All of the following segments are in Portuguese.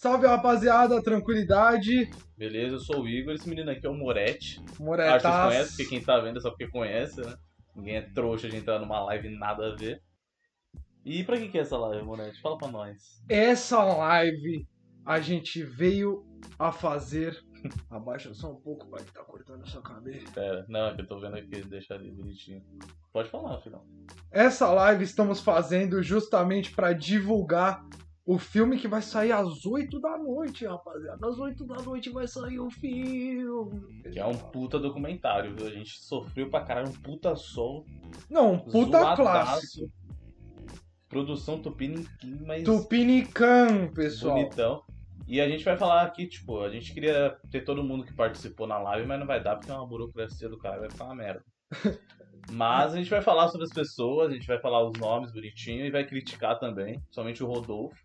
Salve rapaziada, tranquilidade. Beleza, eu sou o Igor, esse menino aqui é o Moretti. Moretas. Acho que vocês conhecem, porque quem tá vendo é só porque conhece, né? Ninguém é trouxa de entrar numa live nada a ver. E pra que que é essa live, Moretti? Fala pra nós. Essa live a gente veio a fazer. Abaixa só um pouco, pai, que tá cortando a sua cabeça. Pera, não, é que eu tô vendo aqui, deixa ali bonitinho. Pode falar, filhão. Essa live estamos fazendo justamente pra divulgar o filme que vai sair às 8 da noite, rapaziada. Às 8 da noite vai sair o filme. Que é um puta documentário, viu? A gente sofreu pra caralho, um puta sol. Não, um puta zoadaço. clássico. Produção Tupiniquim, mas Tupinican, pessoal. bonitão. E a gente vai falar aqui, tipo, a gente queria ter todo mundo que participou na live, mas não vai dar porque é uma burocracia do cara, vai ficar uma merda. Mas a gente vai falar sobre as pessoas, a gente vai falar os nomes bonitinho e vai criticar também, somente o Rodolfo.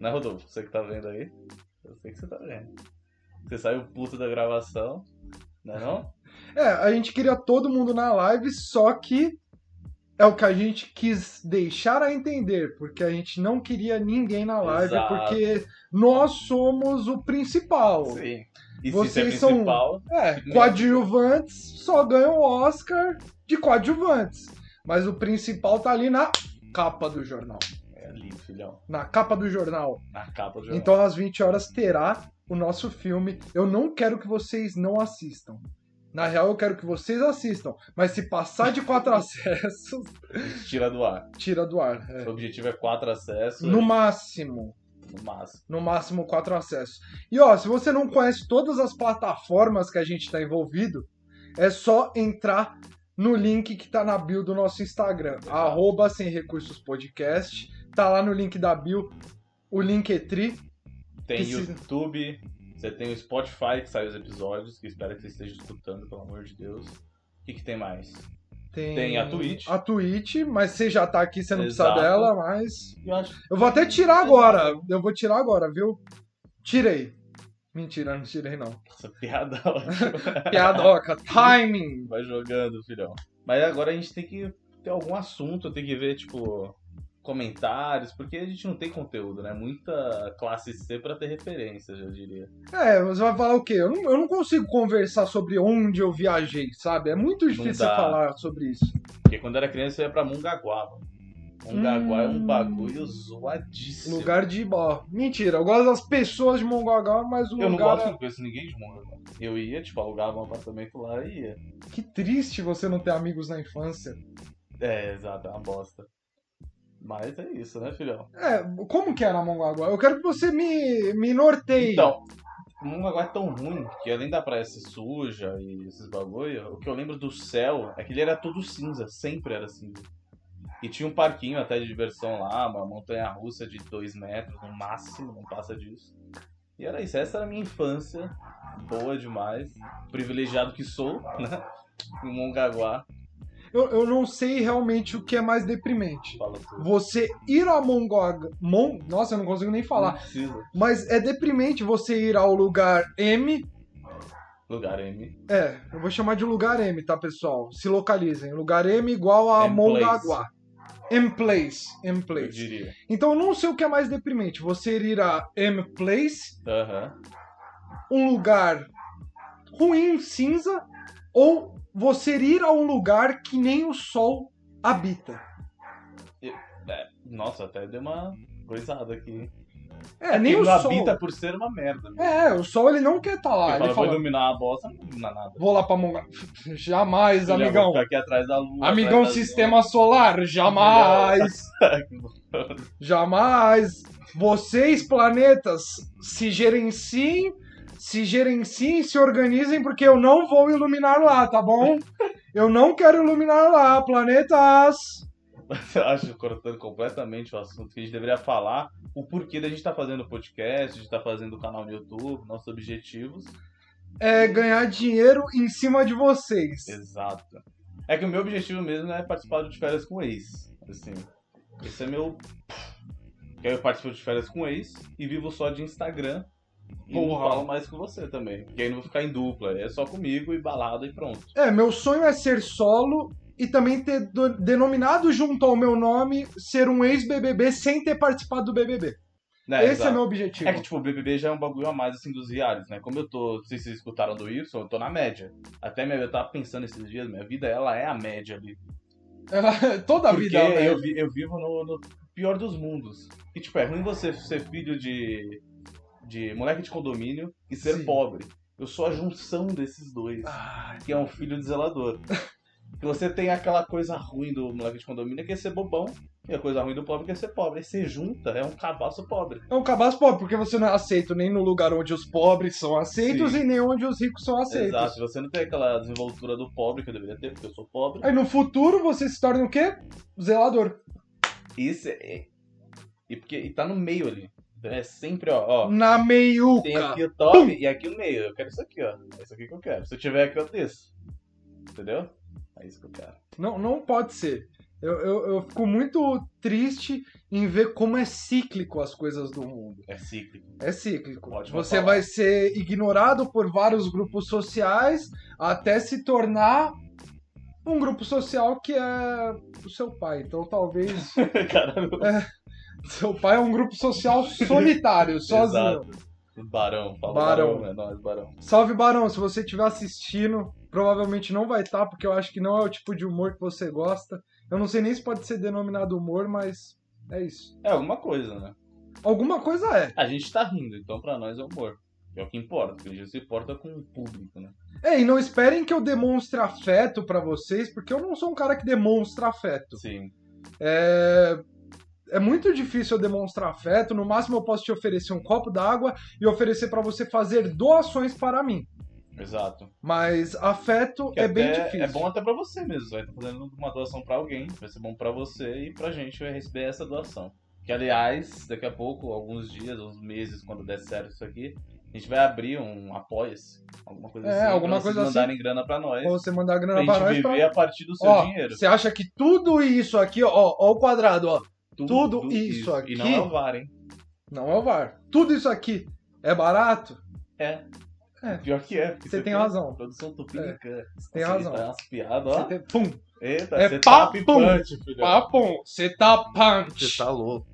Né, Rodolfo? Você que tá vendo aí? Eu sei que você tá vendo. Você saiu puto da gravação, né não? É, a gente queria todo mundo na live, só que é o que a gente quis deixar a entender, porque a gente não queria ninguém na live, Exato. porque nós somos o principal. Sim. E se Vocês é são- principal, É, coadjuvantes só ganham o Oscar de coadjuvantes. Mas o principal tá ali na capa do jornal. É ali, filhão. Na capa do jornal. Na capa do jornal. Então às 20 horas terá o nosso filme. Eu não quero que vocês não assistam. Na real, eu quero que vocês assistam. Mas se passar de quatro acessos, Tira do ar. tira do ar. é. O objetivo é quatro acessos. No máximo. no máximo. No máximo quatro acessos. E ó, se você não conhece todas as plataformas que a gente está envolvido, é só entrar no link que tá na bio do nosso Instagram, arroba sem recursos podcast. Tá lá no link da bio, o Linktree. Tem Que se- YouTube, você tem o Spotify que sai os episódios, que espero que você esteja escutando, pelo amor de Deus. O que, que tem mais? Tem, Tem a Twitch. A Twitch, mas você já tá aqui, você não precisa Exato. dela, mas. Eu acho Eu vou até tirar agora. Eu vou tirar agora, viu? Tirei. Mentira, não tirei não. essa piada. Piadoca, timing. Vai jogando, filhão. Mas agora a gente tem que ter algum assunto, tem que ver, tipo, comentários, porque a gente não tem conteúdo, né? Muita classe C pra ter referências, eu diria. É, você vai falar o quê? Eu não, eu não consigo conversar sobre onde eu viajei, sabe? É muito difícil falar sobre isso. Porque quando era criança eu ia pra Mongaguá, mano. Mongaguá é um Hum. bagulho zoadíssimo. Lugar de. Ó, mentira, eu gosto das pessoas de Mongaguá, mas o Eu não lugar. gosto, é- não conheço ninguém de Mongaguá. Eu ia, tipo, alugava um apartamento lá e ia. Que triste você não ter amigos na infância. É, exato, é uma bosta. Mas é isso, né, filhão? É, como que era Mongaguá? Eu quero que você me, me norteie. Então, Mongaguá é tão ruim que além da praia ser suja e esses bagulho, o que eu lembro do céu é que ele era todo cinza, sempre era cinza. E tinha um parquinho até de diversão lá, uma montanha russa de 2 metros no máximo, não passa disso. E era isso, essa era a minha infância, boa demais, privilegiado que sou, né? Em Mongaguá, Eu, eu não sei realmente o que é mais deprimente. Você ir a Mongaguá. Mon... Nossa, eu não consigo nem falar. Mas é deprimente você ir ao lugar M. Lugar M. É, eu vou chamar de lugar M, tá, pessoal? Se localizem. Lugar M igual a M Mongaguá. M Place. M Eu Place. diria. Então eu não sei o que é mais deprimente. Você ir a M Place, Aham. um lugar ruim, cinza, ou você ir a um lugar que nem o sol habita. É, nossa, até deu uma coisada aqui. É, nem o Ele não sol. habita por ser uma merda. né? É, o sol ele não quer estar lá. Ele Ele fala, vou fala, iluminar a bosta, não ilumina nada. vou lá pra Mongaguá. Jamais, já amigão. Vou ficar aqui atrás da lua. Amigão Sistema Solar, jamais. lua. Jamais. Vocês, planetas, se gerenciem, se gerenciem, se organizem, porque eu não vou iluminar lá, tá bom? Eu não quero iluminar lá, planetas. Eu acho, cortando completamente o assunto, que a gente deveria falar o porquê da gente estar fazendo podcast, de estar fazendo o canal no YouTube, nossos objetivos. É ganhar dinheiro em cima de vocês. Exato. É que o meu objetivo mesmo é participar de férias com ex. Assim, esse é meu. Que eu participo de férias com ex e vivo só de Instagram. E não Porra. falo mais com você também. Porque aí não vou ficar em dupla. É só comigo e balada e pronto. É, meu sonho é ser solo e também ter do- denominado junto ao meu nome ser um ex-BBB sem ter participado do BBB. Né, Esse é exato. meu objetivo. É que, tipo, o BBB já é um bagulho a mais, assim, dos reais, né? Como eu tô, não sei se vocês escutaram do Wilson, eu tô na média. Até minha, eu tava pensando esses dias, minha vida, ela é a média ali. Ela- Toda a Porque vida. é eu, média. vi- eu vivo no, no pior dos mundos. E, tipo, é ruim você ser filho de, de moleque de condomínio e ser Sim. pobre. Eu sou a junção desses dois, Ai, que é um filho de zelador. Que você tem aquela coisa ruim do moleque de condomínio que é ser bobão, e a coisa ruim do pobre que é ser pobre. Aí você junta, é um cabaço pobre. É um cabaço pobre, porque você não é aceito nem no lugar onde os pobres são aceitos Sim. e nem onde os ricos são aceitos. Exato, você não tem aquela desenvoltura do pobre que eu deveria ter, porque eu sou pobre. Aí no futuro você se torna o quê? Zelador. Isso é. E, porque, e tá no meio ali. É sempre, ó, ó. Na meiuca. Tem aqui o top e aqui o meio. Eu quero isso aqui, ó. É isso aqui que eu quero. Se eu tiver aqui, eu desço. Entendeu? É isso que eu quero. Não, não pode ser. Eu, eu, eu fico muito triste em ver como é cíclico as coisas do mundo. É cíclico. É cíclico. Pode Você falar. vai ser ignorado por vários grupos sociais até se tornar um grupo social que é o seu pai. Então talvez Caralho. Seu pai é um grupo social solitário, sozinho. Exato. Barão, fala Barão. barão, é nóis, barão. Salve Barão, se você estiver assistindo, provavelmente não vai estar, porque eu acho que não é o tipo de humor que você gosta. Eu não sei nem se pode ser denominado humor, mas é isso. É alguma coisa, né? Alguma coisa é. A gente tá rindo, então pra nós é humor. É o que importa, porque a gente se importa com o público, né? É, e não esperem que eu demonstre afeto pra vocês, porque eu não sou um cara que demonstra afeto. Sim. É... é muito difícil eu demonstrar afeto. No máximo eu posso te oferecer um copo d'água e oferecer pra você fazer doações para mim. Exato. Mas afeto Que é bem difícil. É bom até pra você mesmo. Você vai estar fazendo uma doação pra alguém. Vai ser bom pra você e pra gente vai receber essa doação. Que aliás, daqui a pouco, alguns dias, uns meses, quando der certo isso aqui, a gente vai abrir um apoia-se. Alguma coisa É, assim. alguma pra vocês coisa assim. mandarem grana pra nós. Pra você mandar Pra grana pra gente nós viver pra... a partir do seu Ó, dinheiro. Você acha que tudo isso aqui, ó, ó o quadrado, ó, tudo isso aqui- E não é o VAR, hein? não é o VAR. Tudo isso aqui é barato? É. É. Pior que é. porque Você tem razão. Produção tupinican. Você tem Nossa, razão. Tá umas piadas, Você ó. tem... Pum, Eita, É você papo. tá filho. papum, você tá punch. Você tá louco.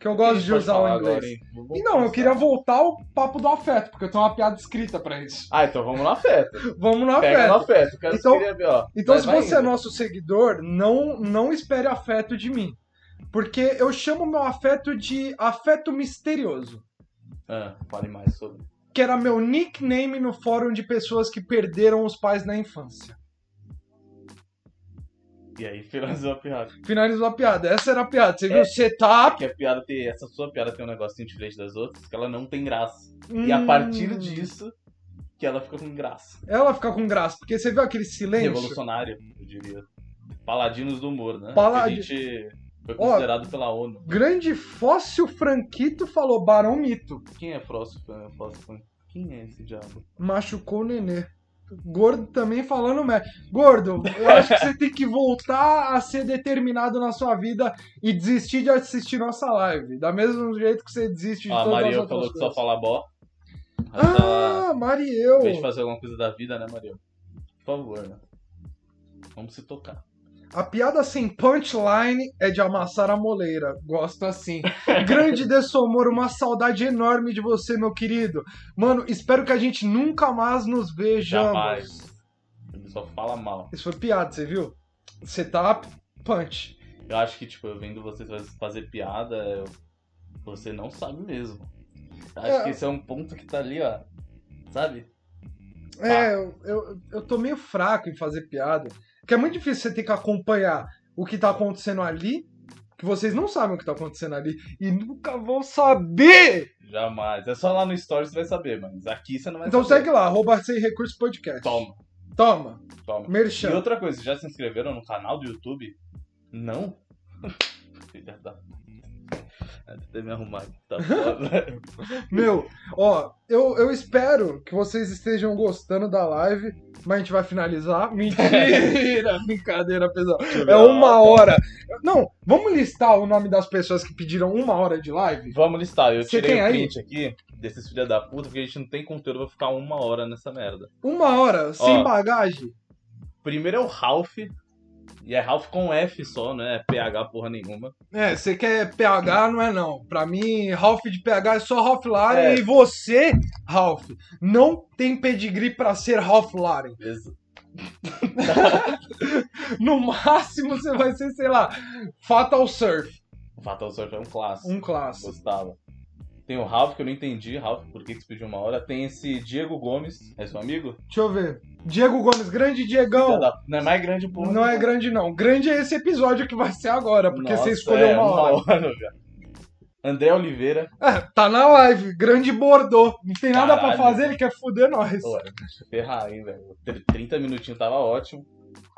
Que eu gosto de usar o inglês. agora, e não, eu queria voltar ao papo do afeto, porque eu tenho uma piada escrita pra isso. Ah, então vamos no afeto. Vamos no Pega no afeto. afeto. Então- ver, ó. Então, Vai, se vai você é indo. nosso seguidor, não, não espere afeto de mim. Porque eu chamo meu afeto de afeto misterioso. Ah, fale mais sobre. Que era meu nickname no fórum de pessoas que perderam os pais na infância. E aí, finalizou a piada. Finalizou a piada. Essa era a piada. Você É. viu? Setup. Que a piada tem. Essa sua piada tem um negocinho diferente das outras, que ela não tem graça. E a partir Hum, disso, que ela fica com graça. Ela fica com graça. Porque você viu aquele silêncio? Revolucionário, eu diria. Paladinos do humor, né? Paladi- Que a gente foi considerado pela ONU. Grande Fóssil Franquito falou Barão Mito. Quem é Frost? Frost? Quem é esse diabo? Machucou o nenê. Gordo também falando merda. Gordo, eu acho que você tem que voltar a ser determinado na sua vida e desistir de assistir nossa live. Da mesmo jeito que você desiste de Ó, a todas as Mariel outras falou que só coisas. fala bó. Ela tá- Ah, Mariel. Em vez de fazer alguma coisa da vida, né, Mariel? Por favor, né? Vamos se tocar. A piada sem punchline é de amassar a moleira. Gosto assim. Grande Dessomor, uma saudade enorme de você, meu querido. Mano, espero que a gente nunca mais nos vejamos. Jamais. Ele só fala mal. Isso foi piada, você viu? Setup, punch. Eu acho que, tipo, eu vendo vocês faz- fazer piada, eu- você não sabe mesmo. Acho É. que esse é um ponto que tá ali, ó. Sabe? É, eu, eu, eu tô meio fraco em fazer piada. Porque é muito difícil você ter que acompanhar o que tá acontecendo ali, que vocês não sabem o que tá acontecendo ali, e nunca vão saber! Jamais. É só lá no Stories você vai saber, mas aqui você não vai Então saber. segue lá, arroba sem recurso podcast. Toma, Toma, toma. E merchan. outra coisa, já se inscreveram no canal do YouTube? Não? Filha da. Até me arrumar aqui, tá foda. Meu, ó, eu, eu espero que vocês estejam gostando da live, mas a gente vai finalizar. Mentira! Brincadeira, pessoal. É uma hora. Não, vamos listar o nome das pessoas que pediram uma hora de live? Vamos listar, eu Você tirei tem o aí? print aqui desses filha da puta, porque a gente não tem conteúdo pra ficar uma hora nessa merda. Uma hora, sem Ó. bagagem. Primeiro é o Ralph, E é Ralph com F só, não é PH porra nenhuma. É, você quer PH, não é não. Pra mim, Ralph de PH é só Ralph Lauren. É. E você, Ralph, não tem pedigree pra ser Ralph Lauren. Beleza? No máximo, você vai ser, sei lá, Fatal Surf. Fatal Surf é um clássico. Um clássico. Gostava. Tem o Ralph, que eu não entendi, Ralph, por que que você pediu uma hora. Tem esse Diego Gomes, é seu amigo? Deixa eu ver. Diego Gomes, grande Diegão. Não é mais grande porra. Não é grande, não. Grande é esse episódio que vai ser agora, porque Nossa, você escolheu é, uma hora. já. André Oliveira. É, tá na live. Grande Bordeaux. Não tem nada pra Caralho. fazer, ele quer fuder nós. Pô, ferrar aí, velho. 30 minutinhos tava ótimo.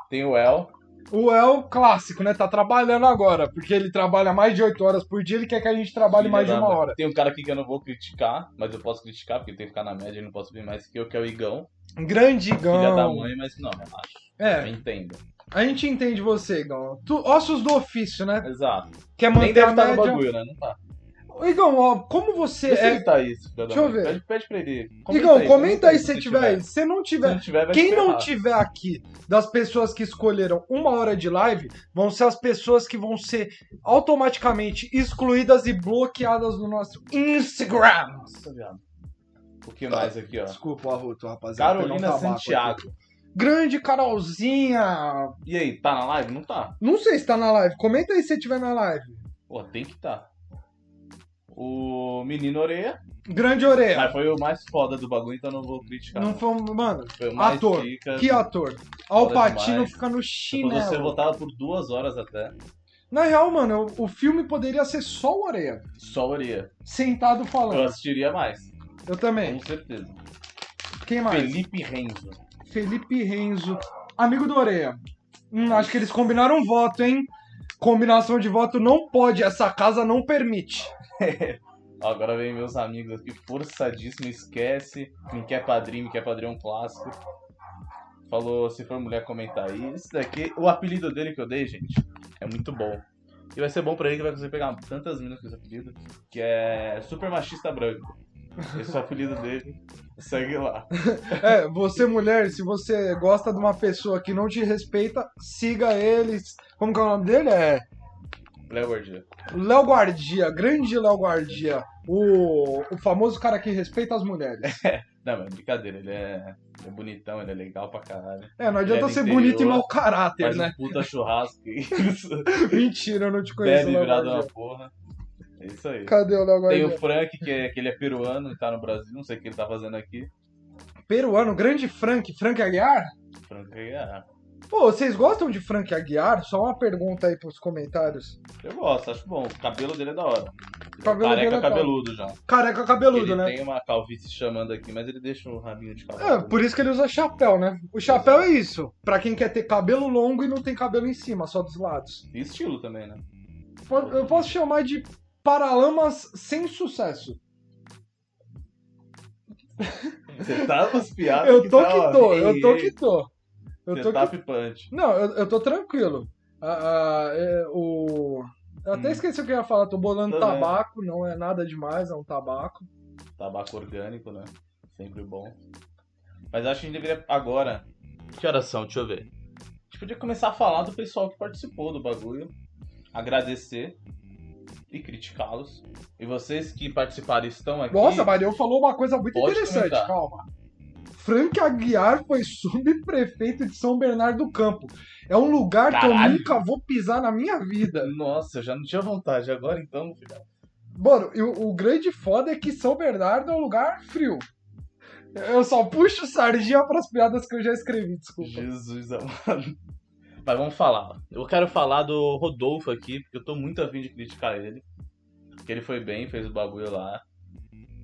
Tem o El. O El, clássico, né? Tá trabalhando agora, porque ele trabalha mais de 8 horas por dia, ele quer que a gente trabalhe filha mais de uma hora. Tem um cara aqui que eu não vou criticar, mas eu posso criticar, porque tem que ficar na média e não posso subir mais que eu, que é o Igão. Grande Filha da Igão. mãe, mas não, relaxa. É, Eu entendo. a gente entende você, Igão. Tu, ossos do ofício, né? Exato. Quer Nem manter deve a estar no média. bagulho, né? Não tá. Igão, como você se é. tá aí, da Deixa eu ver. Pede, pede pra ele. Igão, comenta aí se se você tiver aí. Se não Se tiver. não tiver, Quem não tiver aqui das pessoas que escolheram uma hora de live vão ser as pessoas que vão ser automaticamente excluídas e bloqueadas do nosso Instagram. Nossa, viado. Um pouquinho mais aqui, ó. Desculpa, Arruto, rapaziada. Carolina um Santiago. aqui. Grande Carolzinha. E aí, tá na live? Não tá. Não sei se tá na live. Comenta aí se tiver na live. Pô, tem que tá. O Menino Oreia. Grande orelha. Mas foi o mais foda do bagulho, então não vou criticar. Não foi, mano, Foi o mais ator. pica. que ator. Alpatino fica no fosse você chinelo. voltava por duas horas até. Na real, mano, o, o filme poderia ser só o Oreia. Só Oreia. Sentado Eu falando. assistiria mais. Eu também. Com certeza. Quem mais? Felipe Renzo. Felipe Renzo, amigo do Oreia. Hum, acho que eles combinaram voto, hein? Combinação de voto não pode, essa casa não permite. Agora vem meus amigos aqui, forçadíssimo, esquece. Me quer padrinho, me quer padrinho é um clássico. Falou, se for mulher, comentar aí. Esse daqui, o apelido dele que eu dei, gente, é muito bom. E vai ser bom pra ele que vai conseguir pegar tantas minas com esse apelido, que é Super Machista Branco. Esse é o apelido dele. Segue lá. É, você mulher, se você gosta de uma pessoa que não te respeita, siga eles. Como que é o nome dele? É Léo Gordinho. Léo Guardia, grande Léo Guardia. O, o famoso cara que respeita as mulheres. Não, mas brincadeira, ele é, ele é bonitão, ele é legal pra caralho. É, não adianta é ser interior, bonito e mau caráter, Faz né? um puta churrasco. Mentira, eu não te conheço, Bebe virado Guardia. uma porra. É isso aí. Cadê o Léo Tem Guardia? o Frank, que, é, que ele é peruano e tá no Brasil, não sei o que ele tá fazendo aqui. Peruano, grande Frank, Frank Aguiar? Frank é. Pô, vocês gostam de Frank Aguiar? Só uma pergunta aí pros comentários. Eu gosto, acho bom. O cabelo dele é da hora. Cabelo Careca é cabeludo já. Careca cabeludo, ele né? tem uma calvície chamando aqui, mas ele deixa o rabinho de É, cavalo. por isso que ele usa chapéu, né? O chapéu é isso. Pra quem quer ter cabelo longo e não tem cabelo em cima, só dos lados. E estilo também, né? Eu posso chamar de paralamas sem sucesso. Você tá umas piadas Eu tô tá, que tô, eu tô que tô. Eu tô que... pipante. Não, eu, eu tô tranquilo. Ah, ah, é, o... Eu até Hum. esqueci o que eu ia falar. Tô bolando Também. tabaco, não é nada demais, é um tabaco. Tabaco orgânico, né? Sempre bom. Mas acho que a gente deveria agora. Que horas são? Deixa eu ver. A gente podia começar a falar do pessoal que participou do bagulho. Agradecer e criticá-los. E vocês que participaram estão aqui. Nossa, Marião falou uma coisa muito interessante, comentar. calma. Frank Aguiar foi subprefeito de São Bernardo do Campo. É um lugar que eu Caralho. nunca vou pisar na minha vida. Nossa, eu já não tinha vontade. Agora então, filho. Mano, e o, grande foda é que São Bernardo é um lugar frio. Eu só puxo sardinha pras piadas que eu já escrevi, desculpa. Jesus amado. Mas vamos falar. Eu quero falar do Rodolfo aqui, porque eu tô muito afim de criticar ele. Porque ele foi bem, fez o bagulho lá.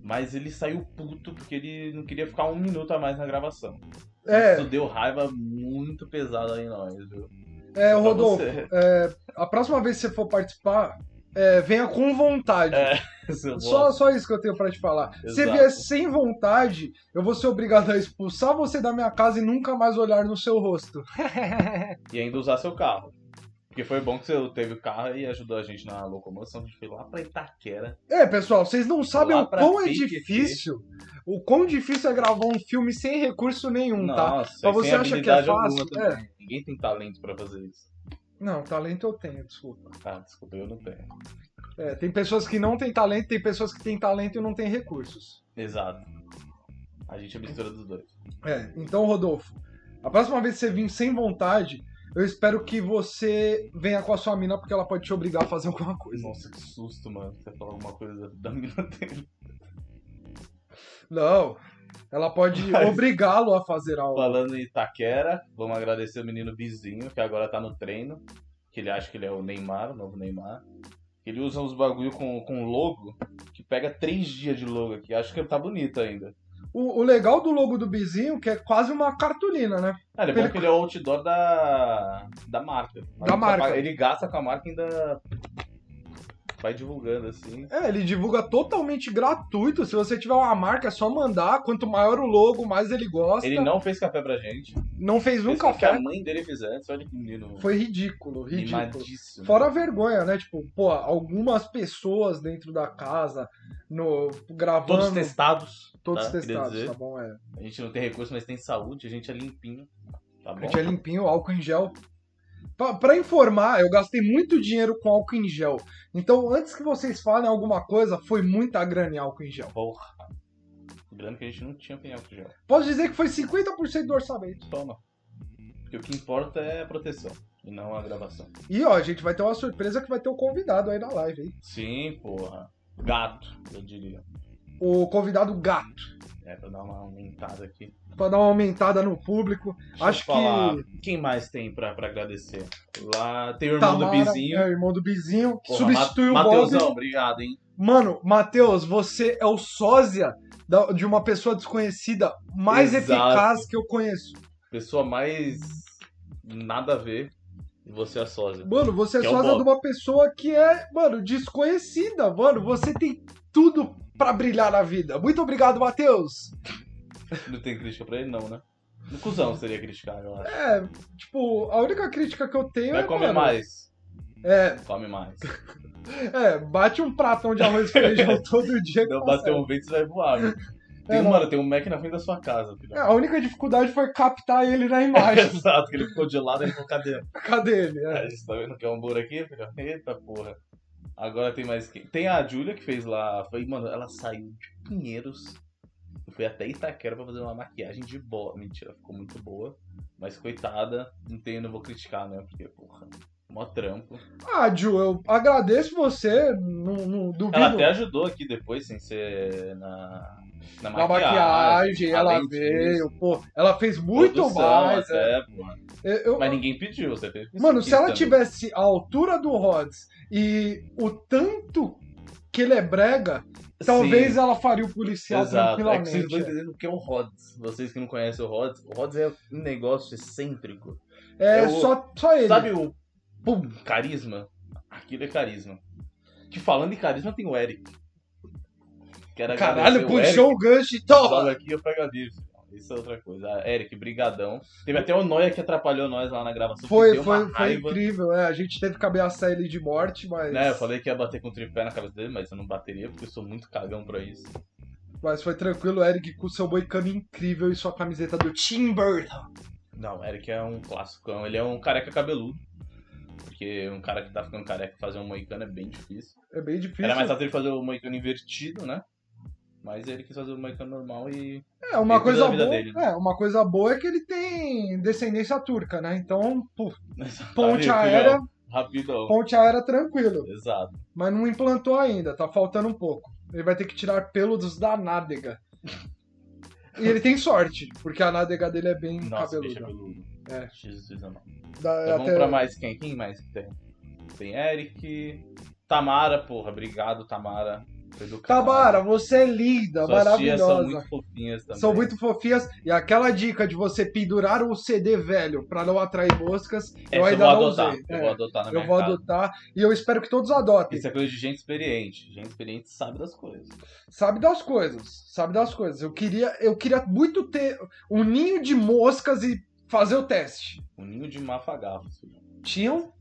Mas ele saiu puto porque ele não queria ficar um minuto a mais na gravação. É, Isso deu raiva muito pesada em nós, viu? é, Pra Rodolfo, é, a próxima vez que você for participar, é, venha com vontade. É, Só, só isso que eu tenho pra te falar. Se você Exato. vier sem vontade, eu vou ser obrigado a expulsar você da minha casa e nunca mais olhar no seu rosto. E ainda usar seu carro. Porque foi bom que você teve o carro e ajudou a gente na locomoção. A gente foi lá pra Itaquera. É, pessoal, vocês não sabem o quão é difícil. O quão difícil é gravar um filme sem recurso nenhum, tá? Nossa, Mas e você acha que é fácil? Ninguém ninguém tem talento pra fazer isso. Não, talento eu tenho, desculpa. Ah, desculpa, eu não tenho. É, tem pessoas que não têm talento, tem pessoas que têm talento e não têm recursos. Exato. A gente é mistura dos dois. É, então, Rodolfo, a próxima vez que você vir sem vontade, eu espero que você venha com a sua mina, porque ela pode te obrigar a fazer alguma coisa. Nossa, que susto, mano. Você falar alguma coisa da mina dele. Não, ela pode Mas- obrigá-lo a fazer algo. Falando em Itaquera, vamos agradecer o menino vizinho, que agora tá no treino. Que ele acha que ele é o Neymar, o novo Neymar. Ele usa uns bagulho com, com logo, que pega três dias de logo aqui. Acho que ele tá bonito ainda. O, o legal do logo do Bizinho, que é quase uma cartolina, né? Ah, ele é bom Ele- que ele é o outdoor da, da marca. Da marca. Ele gasta com a marca e ainda vai divulgando assim. É, ele divulga totalmente gratuito. Se você tiver uma marca, é só mandar. Quanto maior o logo, mais ele gosta. Ele não fez café pra gente. Não fez um fez com que café. a mãe dele fizesse. Olha que menino Foi ridículo, ridículo. mimadíssimo. Fora a vergonha, né? Tipo, pô, algumas pessoas dentro da casa, no, gravando. Todos testados. Todos tá? Testados, tá bom? É. A gente não tem recurso, mas tem saúde, a gente é limpinho. Tá A bom? gente é limpinho, álcool em gel. Pra, pra informar, eu gastei muito dinheiro com álcool em gel. Então, antes que vocês falem alguma coisa, foi muita grana em álcool em gel. Porra. Grana que a gente não tinha com álcool gel. Posso dizer que foi 50% do orçamento. Toma. Porque o que importa é a proteção e não a gravação. E ó, a gente vai ter uma surpresa que vai ter o convidado aí na live, hein? Sim, porra. Gato, eu diria. O convidado gato. É, pra dar uma aumentada aqui. Pra dar uma aumentada no público. Deixa Acho que. Quem mais tem pra, pra agradecer? Lá tem o irmão do Tamara, Bizinho. É, irmão do Bizinho, Porra, substituiu Ma- o Bob. Mateusão, obrigado, hein? Mano, Matheus, você é o sósia de uma pessoa desconhecida mais Exato. eficaz que eu conheço. Pessoa mais nada a ver. E você é sósia. Mano, você é é o sósia de uma pessoa que é, mano, desconhecida. Mano, você tem tudo pra brilhar na vida. Muito obrigado, Matheus. Não tem crítica pra ele, não, né? No cuzão seria criticar, eu acho. É, tipo, a única crítica que eu tenho Vai é. comer mano, mais. É, Come mais. é, bate um pratão de arroz e feijão todo dia. que Não bater um vento, você vai voar, meu. Tem, É, um, mano, tem um Mac na frente da sua casa, filho. É, a única dificuldade foi captar ele na imagem. Exato, que ele ficou de lado e falou, cadê? Cadê ele? É. Aí, você tá vendo que é um muro aqui, filho? Eita porra. Agora tem mais quem? Tem a Júlia que fez lá. Foi, mano, ela saiu de Pinheiros. E Foi até Itaquera pra fazer uma maquiagem de boa. Mentira, ficou muito boa. Mas coitada, não tenho, não vou criticar, né? Porque, porra, mó trampo. Ah, Ju, eu agradeço você. Não, não duvido. Ela até ajudou aqui depois, sem ser na, na Na maquiagem, ela disso, veio, pô, ela fez muito produção mais. é. Até, porra. Eu- eu- Mas ninguém pediu, você fez. mano, se ela também. tivesse a altura do Rhodes e o tanto que ele é brega, talvez Sim. ela faria o policial Exato, é que vocês tranquilamente. estão entendendo o que é o Rhodes. Vocês que não conhecem o Rhodes, o Rhodes é um negócio excêntrico. É, é o- só, só ele. Sabe o pum, carisma? Aquilo é carisma. Que falando em carisma tem o Eric. Quero Caralho, puxou o gancho e toma! aqui eu pego a livre. Isso é outra coisa. Ah, Eric, brigadão. Teve até o Noia que atrapalhou nós lá na gravação. Foi, foi, foi incrível, é, a gente teve que ameaçar ele de morte, mas, Né, eu falei que ia bater com o tripé na cabeça dele, mas eu não bateria porque eu sou muito cagão pra isso. mas foi tranquilo, Eric, com seu boicano incrível e sua camiseta do Tim Burton. Não, Eric é um clássico. Ele é um careca cabeludo. Porque um cara que tá ficando careca fazer um moicano é bem difícil. É bem difícil. Era mais fácil ele fazer o moicano invertido, né? Mas ele quis fazer o moicano normal e. É, uma Ele coisa da boa. dele, né? É, uma coisa boa é que ele tem descendência turca, né? Então, pô, Tá ponte Aí, aérea, Rapidão. ponte aérea tranquilo. Exato. Mas não implantou ainda, tá faltando um pouco. Ele vai ter que tirar pelos da nádega. E ele tem sorte, porque a nádega dele é bem Nossa, bicho é cabeluda. É. Jesus amado. Dá- Então até- vamos pra mais quem? Quem mais tem? Tem Eric. Tamara, porra. Obrigado, Tamara. Tamara, você é linda, Suas tias são maravilhosa. muito fofinhas também. São muito fofinhas. E aquela dica de você pendurar o CD velho pra não atrair moscas, Essa eu ainda vou não adotar. usei. Eu É, vou adotar na eu vou casa. adotar e eu espero que todos adotem. Isso é coisa de gente experiente. Gente experiente sabe das coisas. Sabe das coisas, sabe das coisas. Eu queria, eu queria muito ter um ninho de moscas e fazer o teste. Um ninho de mafagafos. Tinham?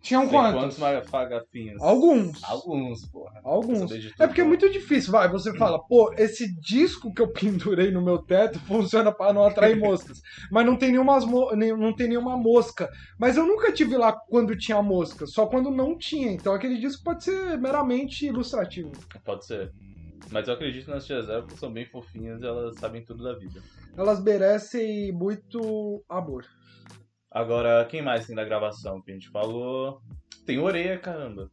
Tinham Sei quantos? Quantos magafinhos? Alguns. Alguns, porra. Alguns. É porque é muito difícil, vai. Você fala, pô, esse disco que eu pendurei no meu teto funciona pra não atrair moscas. Mas não tem, nenhuma, não tem nenhuma mosca. Mas eu nunca tive lá quando tinha mosca, só quando não tinha. Então aquele disco pode ser meramente ilustrativo. Pode ser. Mas eu acredito nas tias porque são bem fofinhas e elas sabem tudo da vida. Elas merecem muito amor. Agora, quem mais tem da gravação que a gente falou? Tem orelha, caramba.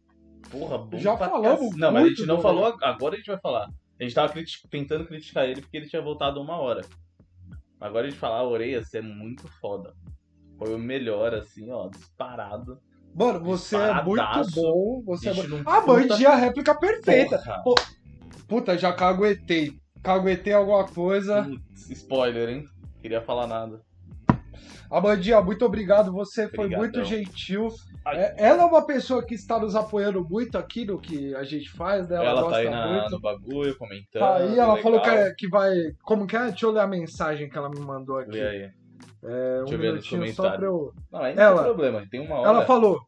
Porra, bom Já pra falamos cac- Não, mas a gente não falou, agora a gente vai falar. A gente tava criti- tentando criticar ele porque ele tinha voltado uma hora. Agora a gente falar, Orelhas é muito foda. Foi o melhor, assim, ó, disparado. Mano, você é muito bom. Você é bom. não A puta- a réplica perfeita. Pô, Puta, já caguetei. Caguetei alguma coisa. Putz, spoiler, hein? Queria falar nada. Amandinha, muito obrigado. Você foi Obrigadão. muito gentil. É, ela é uma pessoa que está nos apoiando muito aqui no que a gente faz, né? Ela, Ela, gosta tá aí na- muito. no bagulho, comentando. Tá aí, ela legal. falou que, é- que vai. Como que é? Deixa eu ler a mensagem que ela me mandou aqui. Lê aí. É, um Deixa eu ver nos minutinho só pra comentários. eu. Não, aí não Ela- tem problema, tem uma hora. Ela falou: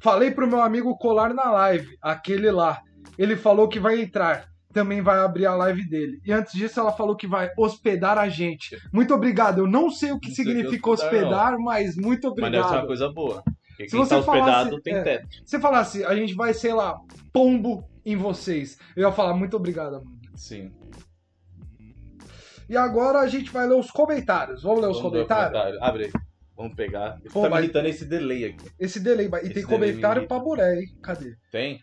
Falei pro meu amigo colar na live, aquele lá. Ele falou que vai entrar. Também vai abrir a live dele. E antes disso, ela falou que vai hospedar a gente. Muito obrigado. Eu não sei o que Não significa hospedar, mas muito Mas deve ser uma obrigado. coisa boa. Porque Se você tá hospedado falasse- tem é. teto. Se falasse, a gente vai, sei lá, pombo em vocês. Eu ia falar, muito obrigado, mano. Sim. E agora a gente vai ler os comentários. Vamos ler os Vamos ver o comentários? comentário. Abre aí. Vamos pegar. Pô, tá mas- irritando esse delay aqui. Esse delay. E Esse tem delay comentário me pra buré, hein? Cadê? Tem?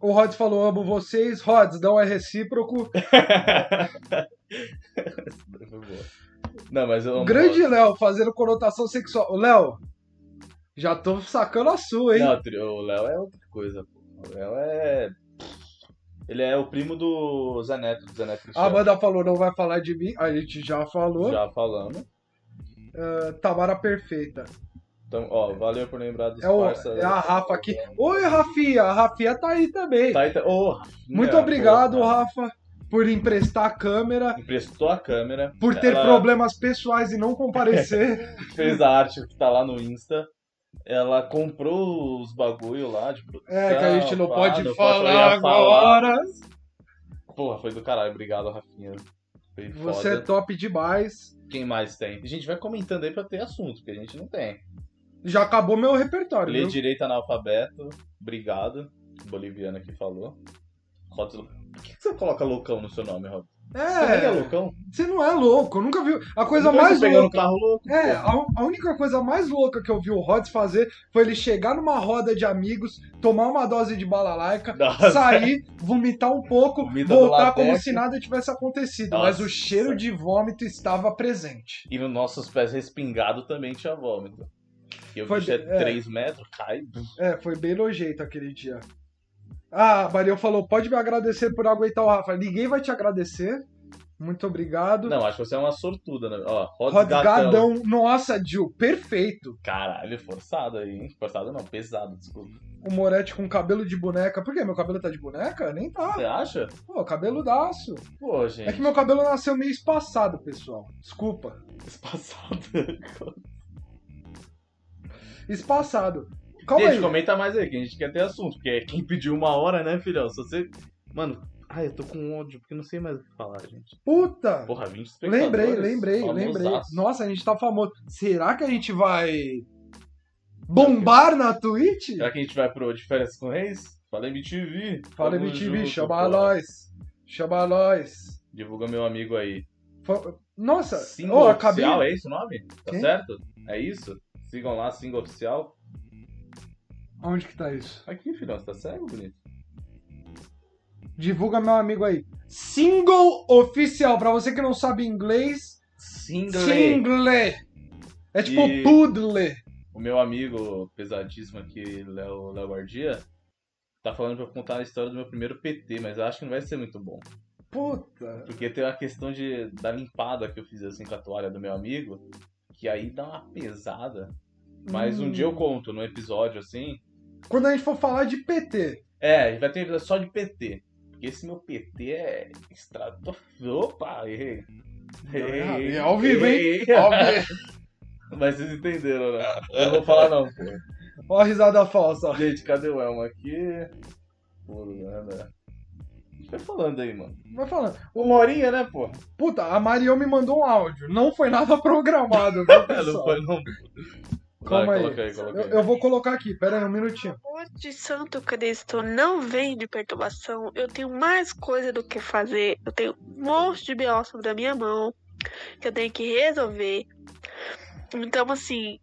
O Rods falou, amo vocês. Rods, não é recíproco. Não, mas eu amo grande Léo fazendo conotação sexual. Léo, já tô sacando a sua, hein? Não, o Léo é outra coisa, pô. O Léo é. Ele é o primo do Zé Neto, do Zé Neto a. Amanda falou, não vai falar de mim. A gente já falou. Já falamos. Ah, Tamara perfeita. Então, ó, valeu por lembrar dos É, o- parceiros. é a Rafa aqui. Oi, Rafinha. A Rafinha tá aí também. Tá, então, ô, Muito é, obrigado, porra. Rafa, por emprestar a câmera. Emprestou a câmera. Por ter Ela problemas pessoais e não comparecer. Fez a arte que tá lá no Insta. Ela comprou os bagulho lá de produção. É, que a gente não pode não falar agora. Porra, foi do caralho. Obrigado, Rafinha. Foi Você é foda. top demais. Quem mais tem? A gente vai comentando aí pra ter assunto, porque a gente não tem. Já acabou meu repertório, Lê viu? direito analfabeto. Obrigado. Boliviano que falou. Rods... Por que que você coloca loucão no seu nome, Rob? Você nem é É, loucão? você não é louco, eu nunca vi. A coisa mais você louca. um carro louco. É, a, a única coisa mais louca que eu vi o Rods fazer foi ele chegar numa roda de amigos, tomar uma dose de balalaica, Nossa. sair, vomitar um pouco, Vomita voltar como se nada tivesse acontecido. Nossa. Mas o cheiro de vômito estava presente. E nos nossos pés respingados também tinha vômito. E o Foi bicho é bem- é. 3 metros, cai. É, foi bem nojento aquele dia. Ah, a Maria falou: pode me agradecer por aguentar o Rafa. Ninguém vai te agradecer. Muito obrigado. Não, acho que você é uma sortuda, né? Ó, Rods Rods Gatão. Gadão. Nossa, Gil, perfeito. Caralho, forçado aí, hein? Forçado não, pesado, desculpa. O Moretti com cabelo de boneca. Por quê? Meu cabelo tá de boneca? Nem tá. Você acha? Pô, cabeludaço. Pô, gente. É que meu cabelo nasceu meio espaçado, pessoal. Desculpa. Espaçado. Espaçado. Calma gente, aí. comenta mais aí, que a gente quer ter assunto. Porque é quem pediu uma hora, né, filhão? Se você. Mano, ai, eu tô com ódio, porque não sei mais o que falar, gente. Puta. Porra, 20 espectadores. Lembrei, lembrei, lembrei. famosaço. Nossa, a gente tá famoso. Será que a gente vai bombar na Twitch? Será que a gente vai pro De Férias com Reis? Fala MTV. Fala MTV, junto, chama pô. nós. Chama nós. Divulga meu amigo aí. Nossa, Single oh, acabei. É esse o nome? Tá Quem? certo? É isso? Sigam lá, Single Oficial. Onde que tá isso? Aqui, filhão, você tá cego, bonito? Divulga meu amigo aí. Single oficial. Pra você que não sabe inglês, Single. single. É tipo E- pudle. O meu amigo pesadíssimo aqui, Léo Léo Guardia, tá falando pra eu contar a história do meu primeiro PT, mas eu acho que não vai ser muito bom. Puta. Porque tem a questão de, da limpada que eu fiz assim com a toalha do meu amigo, que aí dá uma pesada. Mas um Hum. dia eu conto, num episódio assim. Quando a gente for falar de PT. É, vai ter um episódio só de PT. Porque esse meu PT é estratosférico. Opa, errei. É ao vivo, hein? Errei. Óbvio. Mas vocês entenderam, né? Eu não vou falar não, pô. Ó a risada falsa. ó. Gente, cadê o Elmo aqui? Pô, né? Vai falando aí, mano. Vai falando. Uma horinha, né, pô? Puta, a Marião me mandou um áudio. Não foi nada programado, viu, Não foi, não. Calma Vai, aí. coloca aí, coloca Eu, eu vou colocar aqui, pera aí um minutinho. amor de Santo Cristo não vem de perturbação. Eu tenho mais coisa do que fazer. Eu tenho um monte de B.O. sobre a minha mão que eu tenho que resolver. Então, assim,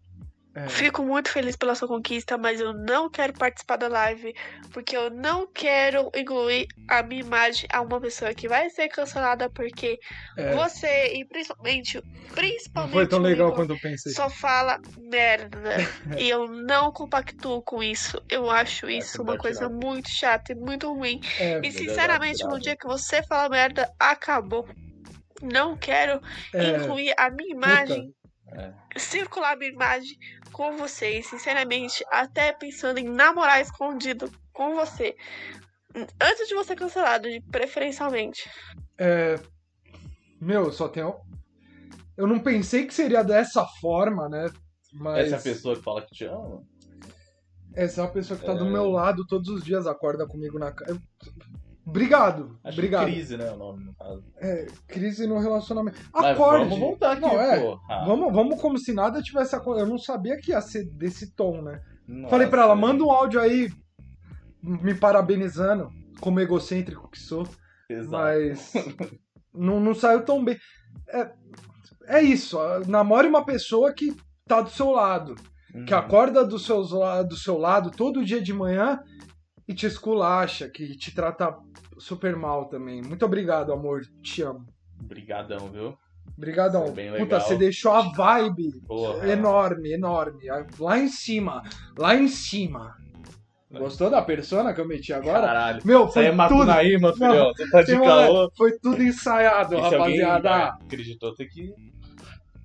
É, fico muito feliz pela sua conquista, mas eu não quero participar da live porque eu não quero incluir a minha imagem a uma pessoa que vai ser cancelada porque é, você e principalmente, não principalmente foi tão legal Igor, quanto eu pensei. só fala merda. e eu não compactuo com isso. Eu acho É, isso você uma coisa tirar. muito chata e muito ruim. É, E sinceramente, no né? dia que você fala merda, acabou. Não quero é, incluir a minha imagem, É. circular a minha imagem com você. E, sinceramente, até pensando em namorar escondido com você. Antes de você ser cancelado, de preferencialmente. é, meu, só tem. Eu não pensei que seria dessa forma, né? Mas Essa é a pessoa que fala que te ama? essa é uma pessoa que tá do É. meu lado todos os dias, acorda comigo na casa. Obrigado, Acho obrigado. que crise, né, o nome, no caso. É, crise no relacionamento. Mas Acorde. vamos voltar aqui, Não, é. pô. Ah, Vamos, vamos como se nada tivesse acontecido. Eu não sabia que ia ser desse tom, né? nossa. Falei pra ela, manda um áudio aí me parabenizando, como egocêntrico que sou, Exato. mas não, não saiu tão bem. É, é isso, namore uma pessoa que tá do seu lado, que Uhum. acorda do, seus, la- do seu lado todo dia de manhã e te esculacha, que te trata super mal também. Muito obrigado, amor, te amo. Obrigadão, viu? Obrigadão. Puta, você deixou a vibe Porra. enorme, enorme. Lá em cima, lá em cima. Gostou da persona que eu meti agora? Caralho. Meu, aí foi é tudo, Não, filhão. Você tá de foi tudo ensaiado, E se alguém rapaziada. acreditou, tem que,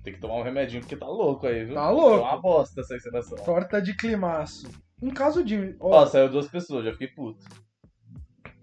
tem que tomar um remedinho, porque tá louco aí, viu? Tá louco. É uma bosta essa encenação. Torta de climaço. Um caso de. ó, Ó, saiu duas pessoas, já fiquei puto.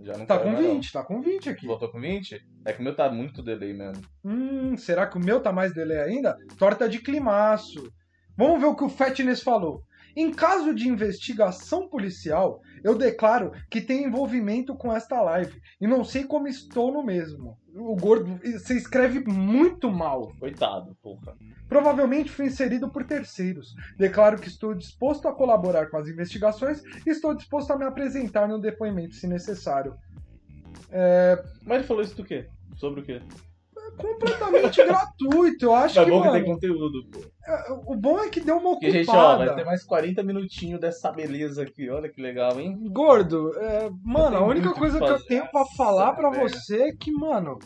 Já não tá com mais, não. 20, tá com 20 aqui. Voltou com 20? É que o meu tá muito delay mesmo. Hum, será que o meu tá mais delay ainda? Torta de climaço. Vamos ver o que o Fatness falou. Em caso de investigação policial, eu declaro que tem envolvimento com esta live. E não sei como estou no mesmo. O gordo, você escreve muito mal. Coitado, porra. Provavelmente fui inserido por terceiros. Declaro que estou disposto a colaborar com as investigações e estou disposto a me apresentar no depoimento se necessário. Mas ele falou isso do quê? Sobre o quê? Completamente gratuito, eu acho é que, bom que tem conteúdo, pô. é, o bom é que deu uma ocupada. gente, ó, vai ter mais 40 minutinhos dessa beleza aqui. Olha que legal, hein? Gordo, é, mano, a única o coisa que que eu tenho pra falar pra velho. você é que, mano,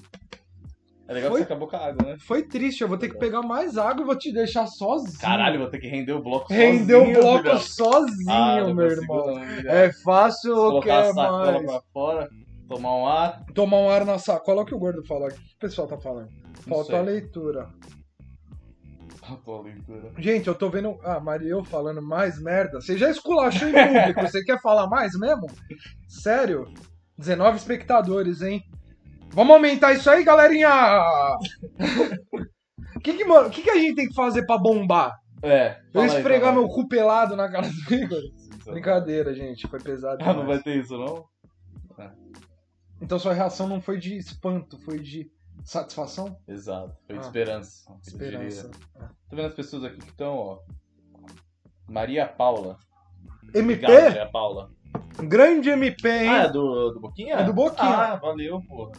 É legal Foi? que você acabou com a água, né? foi triste. Eu vou ter que pegar mais água e vou te deixar sozinho. Caralho, vou ter que render o bloco Rendeu o sozinho, bloco filhão. sozinho, Ah, meu irmão. não. É fácil ou Colocar a quer sacola mais? pra fora, tomar um ar. Tomar um ar na sacola. Olha o que o gordo falou aqui. O que o pessoal tá falando? Falta a leitura. Faltou a leitura. Gente, eu tô vendo a Mariel falando mais merda. Você já esculachou em público. Você quer falar mais mesmo? Sério? 19 espectadores, hein? Vamos aumentar isso aí, galerinha! O que, que, mano, que, que a gente tem que fazer pra bombar? É. Eu fala aí, esfregar fala meu cu pelado na cara do Igor? aí. Brincadeira, gente. Foi pesado. Ah, não vai ter isso, não? Então sua reação não foi de espanto, foi de satisfação? Exato. Foi de Ah. esperança. Esperança. diria. Tô vendo as pessoas aqui que estão, ó. Maria Paula. MP? Obrigado, Maria Paula. Grande MP, hein? Ah, é do, do Boquinha? É do Boquinha. Ah, valeu, porra.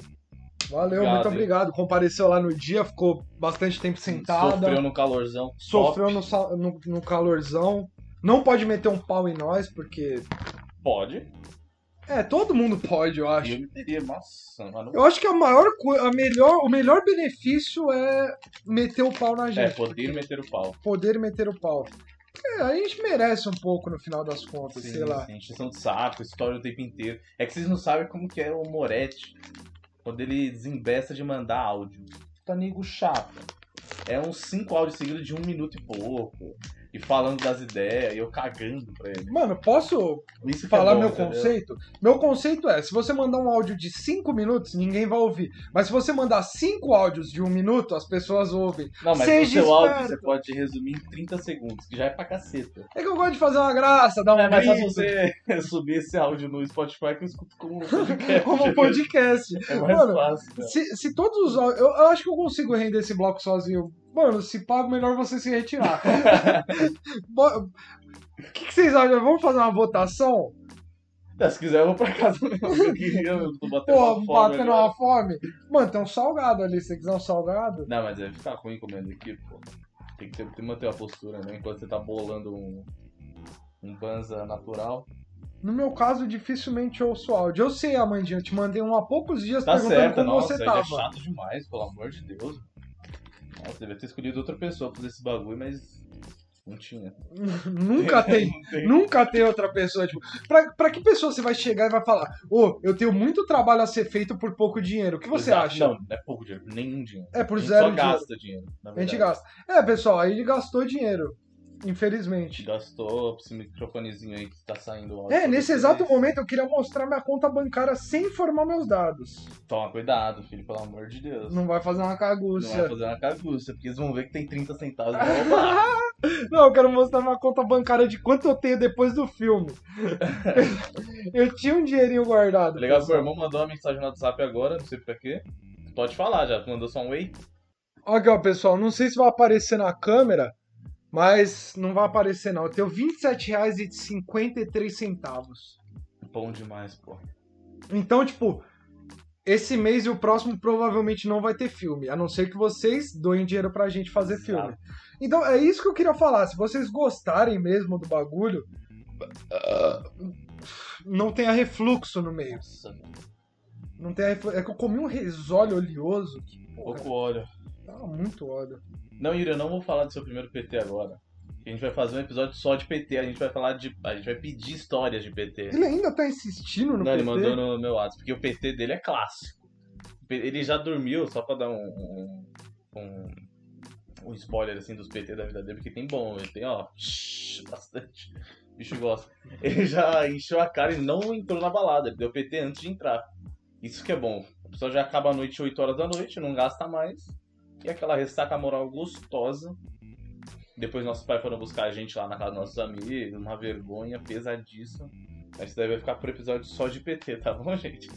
Valeu, Obrigado, muito hein? obrigado. Compareceu lá no dia, ficou bastante tempo sentada. Sofreu no calorzão. Sofreu no, no, no calorzão. Não pode meter um pau em nós, porque. Pode. É, todo mundo pode, eu acho. eu me teria, nossa, mano. Eu acho que a maior a melhor, o melhor benefício é meter o pau na É, gente. poder meter o pau. Poder meter o pau. É, a gente merece um pouco no final das contas, Sim, sei lá. sim, encheção de saco, história o tempo inteiro. É que vocês não sabem como que é o Moretti quando ele desembesta de mandar áudio. Tá nego chato. É uns cinco áudios seguidos de um minuto e pouco. E falando das ideias, e eu cagando pra ele. Mano, posso Isso que falar é bom, meu entendeu? conceito? Meu conceito é, se você mandar um áudio de 5 minutos, ninguém vai ouvir. Mas se você mandar 5 áudios de um minuto, as pessoas ouvem. Não, mas Seja o seu áudio esperto. você pode resumir em 30 segundos, que já é pra caceta. É que eu gosto de fazer uma graça, dar um É, mas se você subir esse áudio no Spotify que eu escuto como um podcast. como podcast. É mais Mano, fácil. cara. Se, se todos os áudios... Eu, eu acho que eu consigo render esse bloco sozinho. Mano, se pago, melhor você se retirar. O que, que vocês acham? Vamos fazer uma votação? Tá, Se quiser, eu vou pra casa mesmo. Eu eu tô batendo Pô, uma fome batendo uma fome. Mano, tem um salgado ali. Se você quiser um salgado. Não, mas vai ficar ruim comendo aqui, pô. Tem que, ter, tem que manter a postura, né? Enquanto você tá bolando um, um banza natural. No meu caso, dificilmente ouço áudio. Eu sei, Amandinha, eu te mandei um há poucos dias Tá perguntando certo, como nossa, você é tava. chato demais, pelo amor de Deus. Nossa, devia ter escolhido outra pessoa pra fazer esse bagulho, mas não tinha. Nunca tem. Não tem. Nunca tem outra pessoa, tipo, pra, pra que pessoa você vai chegar e vai falar, ô, eu tenho muito trabalho a ser feito por pouco dinheiro, o que você Exato. acha? Não, não é pouco dinheiro, nenhum dinheiro. É por a gente zero só dinheiro. gasta dinheiro. A gente gasta. É, pessoal, aí ele gastou dinheiro, infelizmente. Gastou esse microfonezinho aí que tá saindo É, nesse exato momento eu queria mostrar minha conta bancária sem informar meus dados. Toma cuidado, filho, pelo amor de Deus. Não vai fazer uma Não cagúcia. vai fazer uma caguça, porque eles vão ver que tem 30 centavos. Não, eu quero mostrar minha conta bancária de quanto eu tenho depois do filme. eu tinha um dinheirinho guardado. Legal pessoal. irmão mandou uma mensagem no WhatsApp agora, não sei pra quê. Pode falar já, mandou só um whey. Aqui, ó, pessoal, não sei se vai aparecer na câmera, mas não vai aparecer não. Eu tenho R$ 27,53. Bom demais, pô. Então, tipo, esse mês e o próximo provavelmente não vai ter filme, a não ser que vocês doem dinheiro pra gente fazer Exato. filme. Então, é isso que eu queria falar. Se vocês gostarem mesmo do bagulho, não tenha refluxo no meio. Nossa, Não tenha refluxo. É que eu comi um risole oleoso que, porra, pouco óleo. tava muito óleo. Não, Yuri, eu não vou falar do seu primeiro PT agora. A gente vai fazer um episódio só de PT, a gente vai falar de. A gente vai pedir histórias de PT. Ele ainda tá insistindo no Não, ele PT? mandou no meu WhatsApp, porque o PT dele é clássico. Ele já dormiu, só pra dar um. um, um, um spoiler assim dos PT da vida dele, porque tem bom, ele tem, ó, bastante. O bicho gosta. Ele já encheu a cara e não entrou na balada, ele deu PT antes de entrar. Isso que é bom. A pessoa já acaba a noite 8 horas da noite, não gasta mais. E aquela ressaca moral gostosa. Depois nossos pais foram buscar a gente lá na casa dos nossos amigos, uma vergonha pesadíssima. Mas isso daí vai ficar por episódio só de PT, tá bom, gente?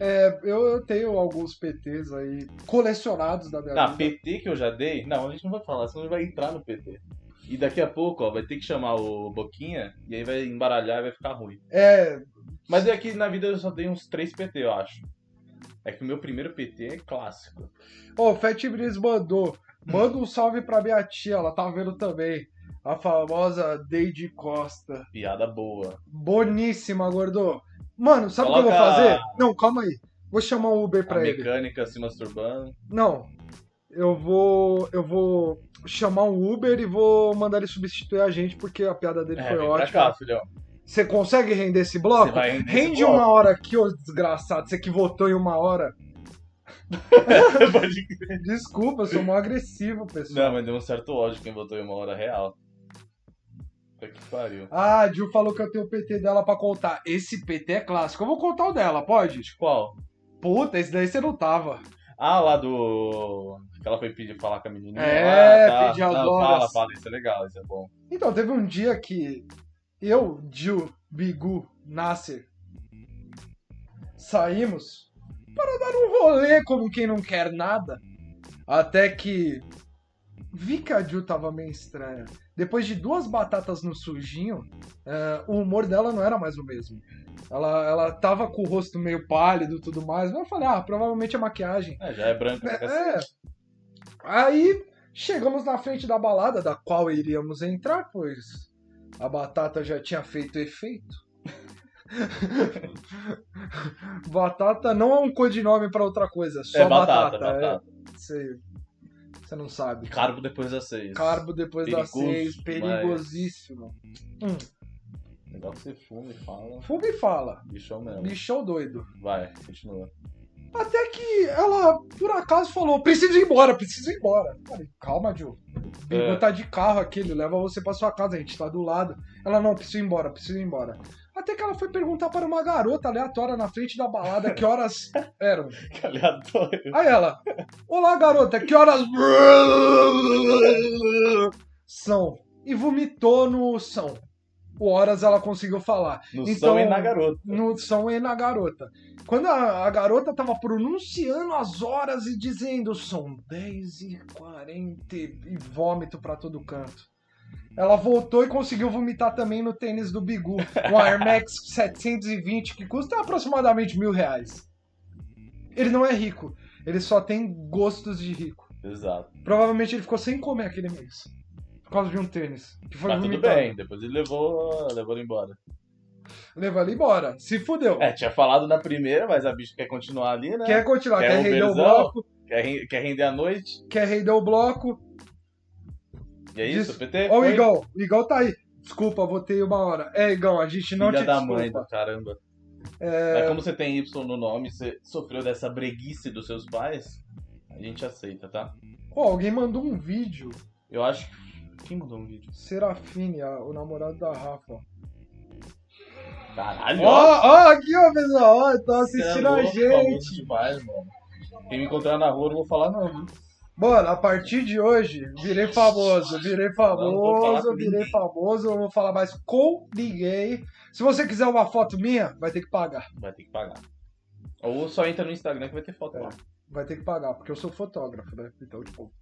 É, eu, tenho alguns PTs aí colecionados da minha Ah, vida. PT que eu já dei? Não, a gente não vai falar, senão a gente vai entrar no PT. E daqui a pouco, ó, vai ter que chamar o Boquinha e aí vai embaralhar e vai ficar ruim. É, Mas é que na vida eu só dei uns 3 PT, eu acho. É que o meu primeiro PT é clássico. Ô, o Fat Breeze mandou. Manda um salve pra minha tia, ela tá vendo também. A famosa Deide Costa. Piada boa. Boníssima, gordo. Mano, sabe o que eu vou fazer? Não, calma aí. Vou chamar um Uber A pra ele. mecânica se masturbando. Não. Eu vou. Eu vou chamar um Uber e vou mandar ele substituir a gente, porque a piada dele É, foi vem pra ótima. cá, filhão. Você consegue render esse bloco? Render Rende esse bloco. uma hora aqui, ô desgraçado. Você que votou em uma hora. Desculpa, eu sou mó agressivo, pessoal. Não, mas deu um certo ódio quem botou em uma hora real. Puta que pariu. Ah, a Gil falou que eu tenho o PT dela pra contar. Esse PT é clássico. Eu vou contar o dela, pode? De qual? Puta, esse daí você não tava. Ah, lá do. Que ela foi pedir falar com a menininha. É, lá, tá. pedir as Não, horas. fala, fala, isso é legal, isso é bom. Então, teve um dia que eu, Gil, Bigu, Nasser saímos para dar um rolê como quem não quer nada. Até que vi que a Gil tava meio estranha. Depois de duas batatas no sujinho, é, o humor dela não era mais o mesmo. Ela, ela tava com o rosto meio pálido e tudo mais, mas eu falei, ah, provavelmente é maquiagem. É, já é branco pra É. cacete. Aí chegamos na frente da balada, da qual iríamos entrar, pois a batata já tinha feito efeito. batata não é um codinome pra outra coisa, só É batata, batata. batata. É, você, você não sabe. Carbo depois das seis. Carbo depois das Perigoso seis, demais. perigosíssimo. Hum, Legal que você fuma e fala. Fuga e fala, Bichão mesmo. bichão doido. Vai, continua. Até que ela, por acaso, falou: preciso ir embora, preciso ir embora. Falei, calma, Ju. É. tá de carro aqui, ele leva você pra sua casa, a gente tá do lado. Ela, não, preciso ir embora, preciso ir embora. Até que ela foi perguntar para uma garota aleatória na frente da balada que horas eram. Que aleatório. Aí ela, olá garota, que horas são? E vomitou no são. Horas ela conseguiu falar. No Então, som e na garota. No são e na garota. Quando a, a garota tava pronunciando as horas e dizendo são 10 e 40 e vômito pra todo canto. Ela voltou e conseguiu vomitar também no tênis do Bigu, um Air Max 720 que custa aproximadamente mil reais. Ele não é rico, ele só tem gostos de rico. Exato. Provavelmente ele ficou sem comer aquele mês. Por causa de um tênis. Que foi Mas tudo vomitado. bem, depois ele levou, levou ele embora. Levou ele embora. Se fudeu. É, tinha falado na primeira, mas a bicha quer continuar ali, né? Quer continuar, Quer quer, render o bloco, Quer, quer render a noite. quer render o bloco. E é isso, Diz- PT? Ó, o Foi? Igão, o Igão tá aí. Desculpa, votei uma hora. É, Igão, a gente não Filha te da desculpa. mãe do caramba. É, Mas como você tem Y no nome, você sofreu dessa breguice dos seus pais, a gente aceita, tá? Ó, alguém mandou um vídeo. Eu acho que. Quem mandou um vídeo? Serafine, a- o namorado da Rafa. ó. Caralho! Ó, ó, aqui, ó, pessoal. Ó, tô Você é assistindo a gente. demais, mano. Quem me encontrar na rua, eu não vou falar não, viu? Mano, a partir de hoje, virei famoso, virei Não vou falar famoso, com virei ninguém. famoso, eu não vou falar mais com ninguém. Se você quiser uma foto minha, vai ter que pagar. Vai ter que pagar. Ou só entra no Instagram que vai ter foto É. lá. Vai ter que pagar, porque eu sou fotógrafo, né? Então, tipo,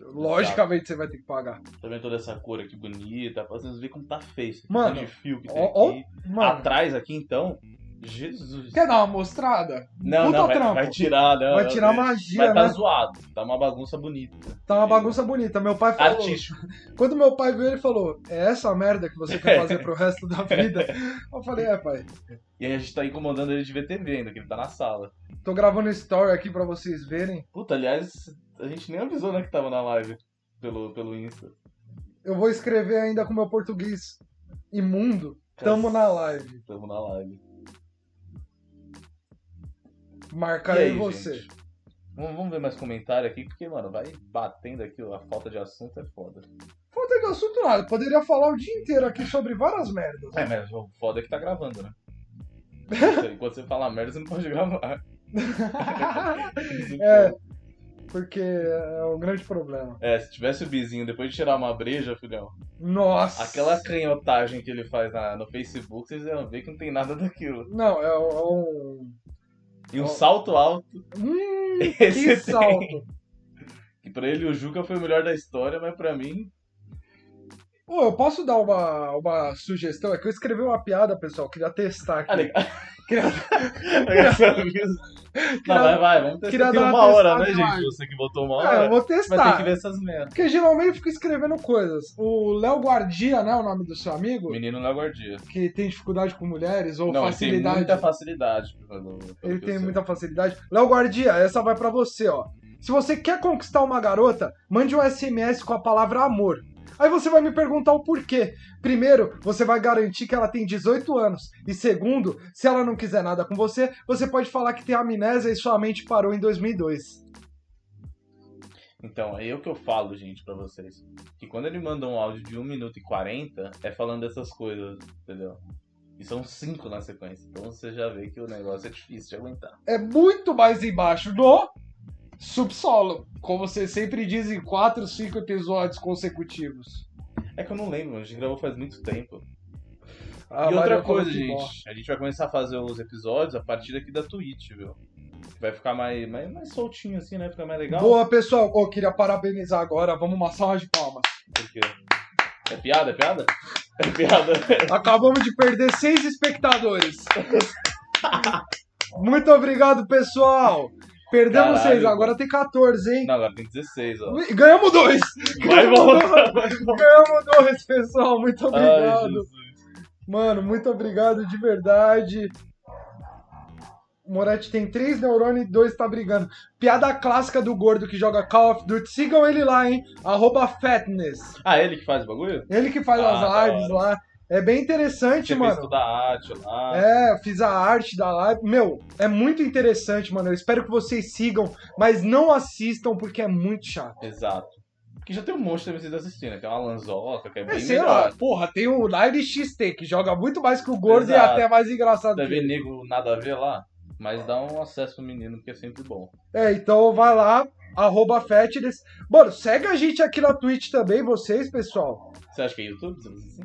logicamente você vai ter que pagar. Tá vendo toda essa cor aqui bonita? Pra vocês verem como tá feio. Mano, de fio que tem Ó, ó, aqui. mano, Atrás aqui, então. Jesus. quer dar uma mostrada? Não, Puta não, vai, trampo. vai tirar, não. Vai tirar não, magia, Mas tá né? zoado. Tá uma bagunça bonita. Tá uma bagunça bonita. Meu pai falou. Artístico. Quando meu pai veio, ele falou: É essa merda que você quer fazer pro resto da vida? Eu falei: É, pai. E aí a gente tá incomodando ele de VTV ainda, que ele tá na sala. Tô gravando story aqui pra vocês verem. Puta, aliás, a gente nem avisou, né, que tava na live pelo, pelo Insta. Eu vou escrever ainda com meu português imundo. Tamo na live. Tamo na live. Marca E aí, você. gente? Vamos, vamos ver mais comentário aqui, porque, mano, vai batendo aqui, a falta de assunto é foda. Falta de assunto nada. Poderia falar o dia inteiro aqui sobre várias merdas. É, mas o foda é que tá gravando, né? Enquanto você fala merda, você não pode gravar. é, porque é um grande problema. É, se tivesse o bizinho depois de tirar uma breja, filhão, Nossa. aquela canhotagem que ele faz na- no Facebook, vocês iam ver que não tem nada daquilo. Não, é um. E um Ó. salto alto, Hum, esse que tem. salto. Que pra ele o Juca foi o melhor da história, mas pra mim. Ô, eu posso dar uma, uma sugestão? É que eu escrevi uma piada, pessoal. Queria testar aqui. Ah, legal. Não, vai, vai, vamos testar. Tem uma hora, né, gente? Você que botou uma É, hora. eu vou Vai ter testar. que ver essas merdas. Porque geralmente eu fico escrevendo coisas. O Léo Guardia, né? O nome do seu amigo, Menino na guardia. que tem dificuldade com mulheres ou Não, ele tem facilidade. muita facilidade. pelo- pelo Ele tem sei. muita facilidade. Léo Guardia, essa vai pra você, ó. Se você quer conquistar uma garota, mande um SMS com a palavra amor. Aí você vai me perguntar o porquê. Primeiro, você vai garantir que ela tem 18 anos. E segundo, se ela não quiser nada com você, você pode falar que tem amnésia e sua mente parou em 2002. Então, é o que eu falo, gente, pra vocês. Que quando ele manda um áudio de 1 minuto e 40, é falando dessas coisas, entendeu? E são cinco na sequência. Então você já vê que o negócio é difícil de aguentar. É muito mais embaixo do subsolo. Como você sempre diz em 4, 5 episódios consecutivos. É que eu não lembro, a gente gravou faz muito tempo. A e outra coisa, gente, a gente vai começar a fazer os episódios a partir daqui da Twitch, viu? Vai ficar mais, mais, mais soltinho assim, né? Ficar mais legal. Boa, pessoal. Ô, queria parabenizar agora. Vamos uma salva de palmas. Porque... É piada? É piada? É piada. Acabamos de perder seis espectadores. Muito obrigado, pessoal. Perdemos Caralho. seis, agora tem 14, hein? Não, agora tem 16, ó. Ganhamos dois! Vai voltar, vai voltar. Ganhamos dois, pessoal. Muito Ai, obrigado. Jesus. Mano, muito obrigado de verdade. Moretti tem três neurônios e dois tá brigando. Piada clássica do gordo que joga Call of Duty. Sigam ele lá, hein? Arroba Fatness. Ah, ele que faz o bagulho? Ele que faz Ah, as lives lá. É bem interessante, Você mano. fez toda a arte lá. É, fiz a arte da live. Meu, é muito interessante, mano. Eu espero que vocês sigam, mas não assistam porque é muito chato. Exato. Porque já tem um monte de vocês assistindo. Tem uma Lanzoca, que é É, bem sei melhor. lá, porra, tem o Live XT que joga muito mais que o Gordo e Exato. até mais engraçado Deve ele. nego nada a ver lá. Mas dá um acesso pro menino, que é sempre bom. É, então vai lá, arroba Fetness. Mano, segue a gente aqui na Twitch também, vocês, pessoal. Você acha que é YouTube? Você?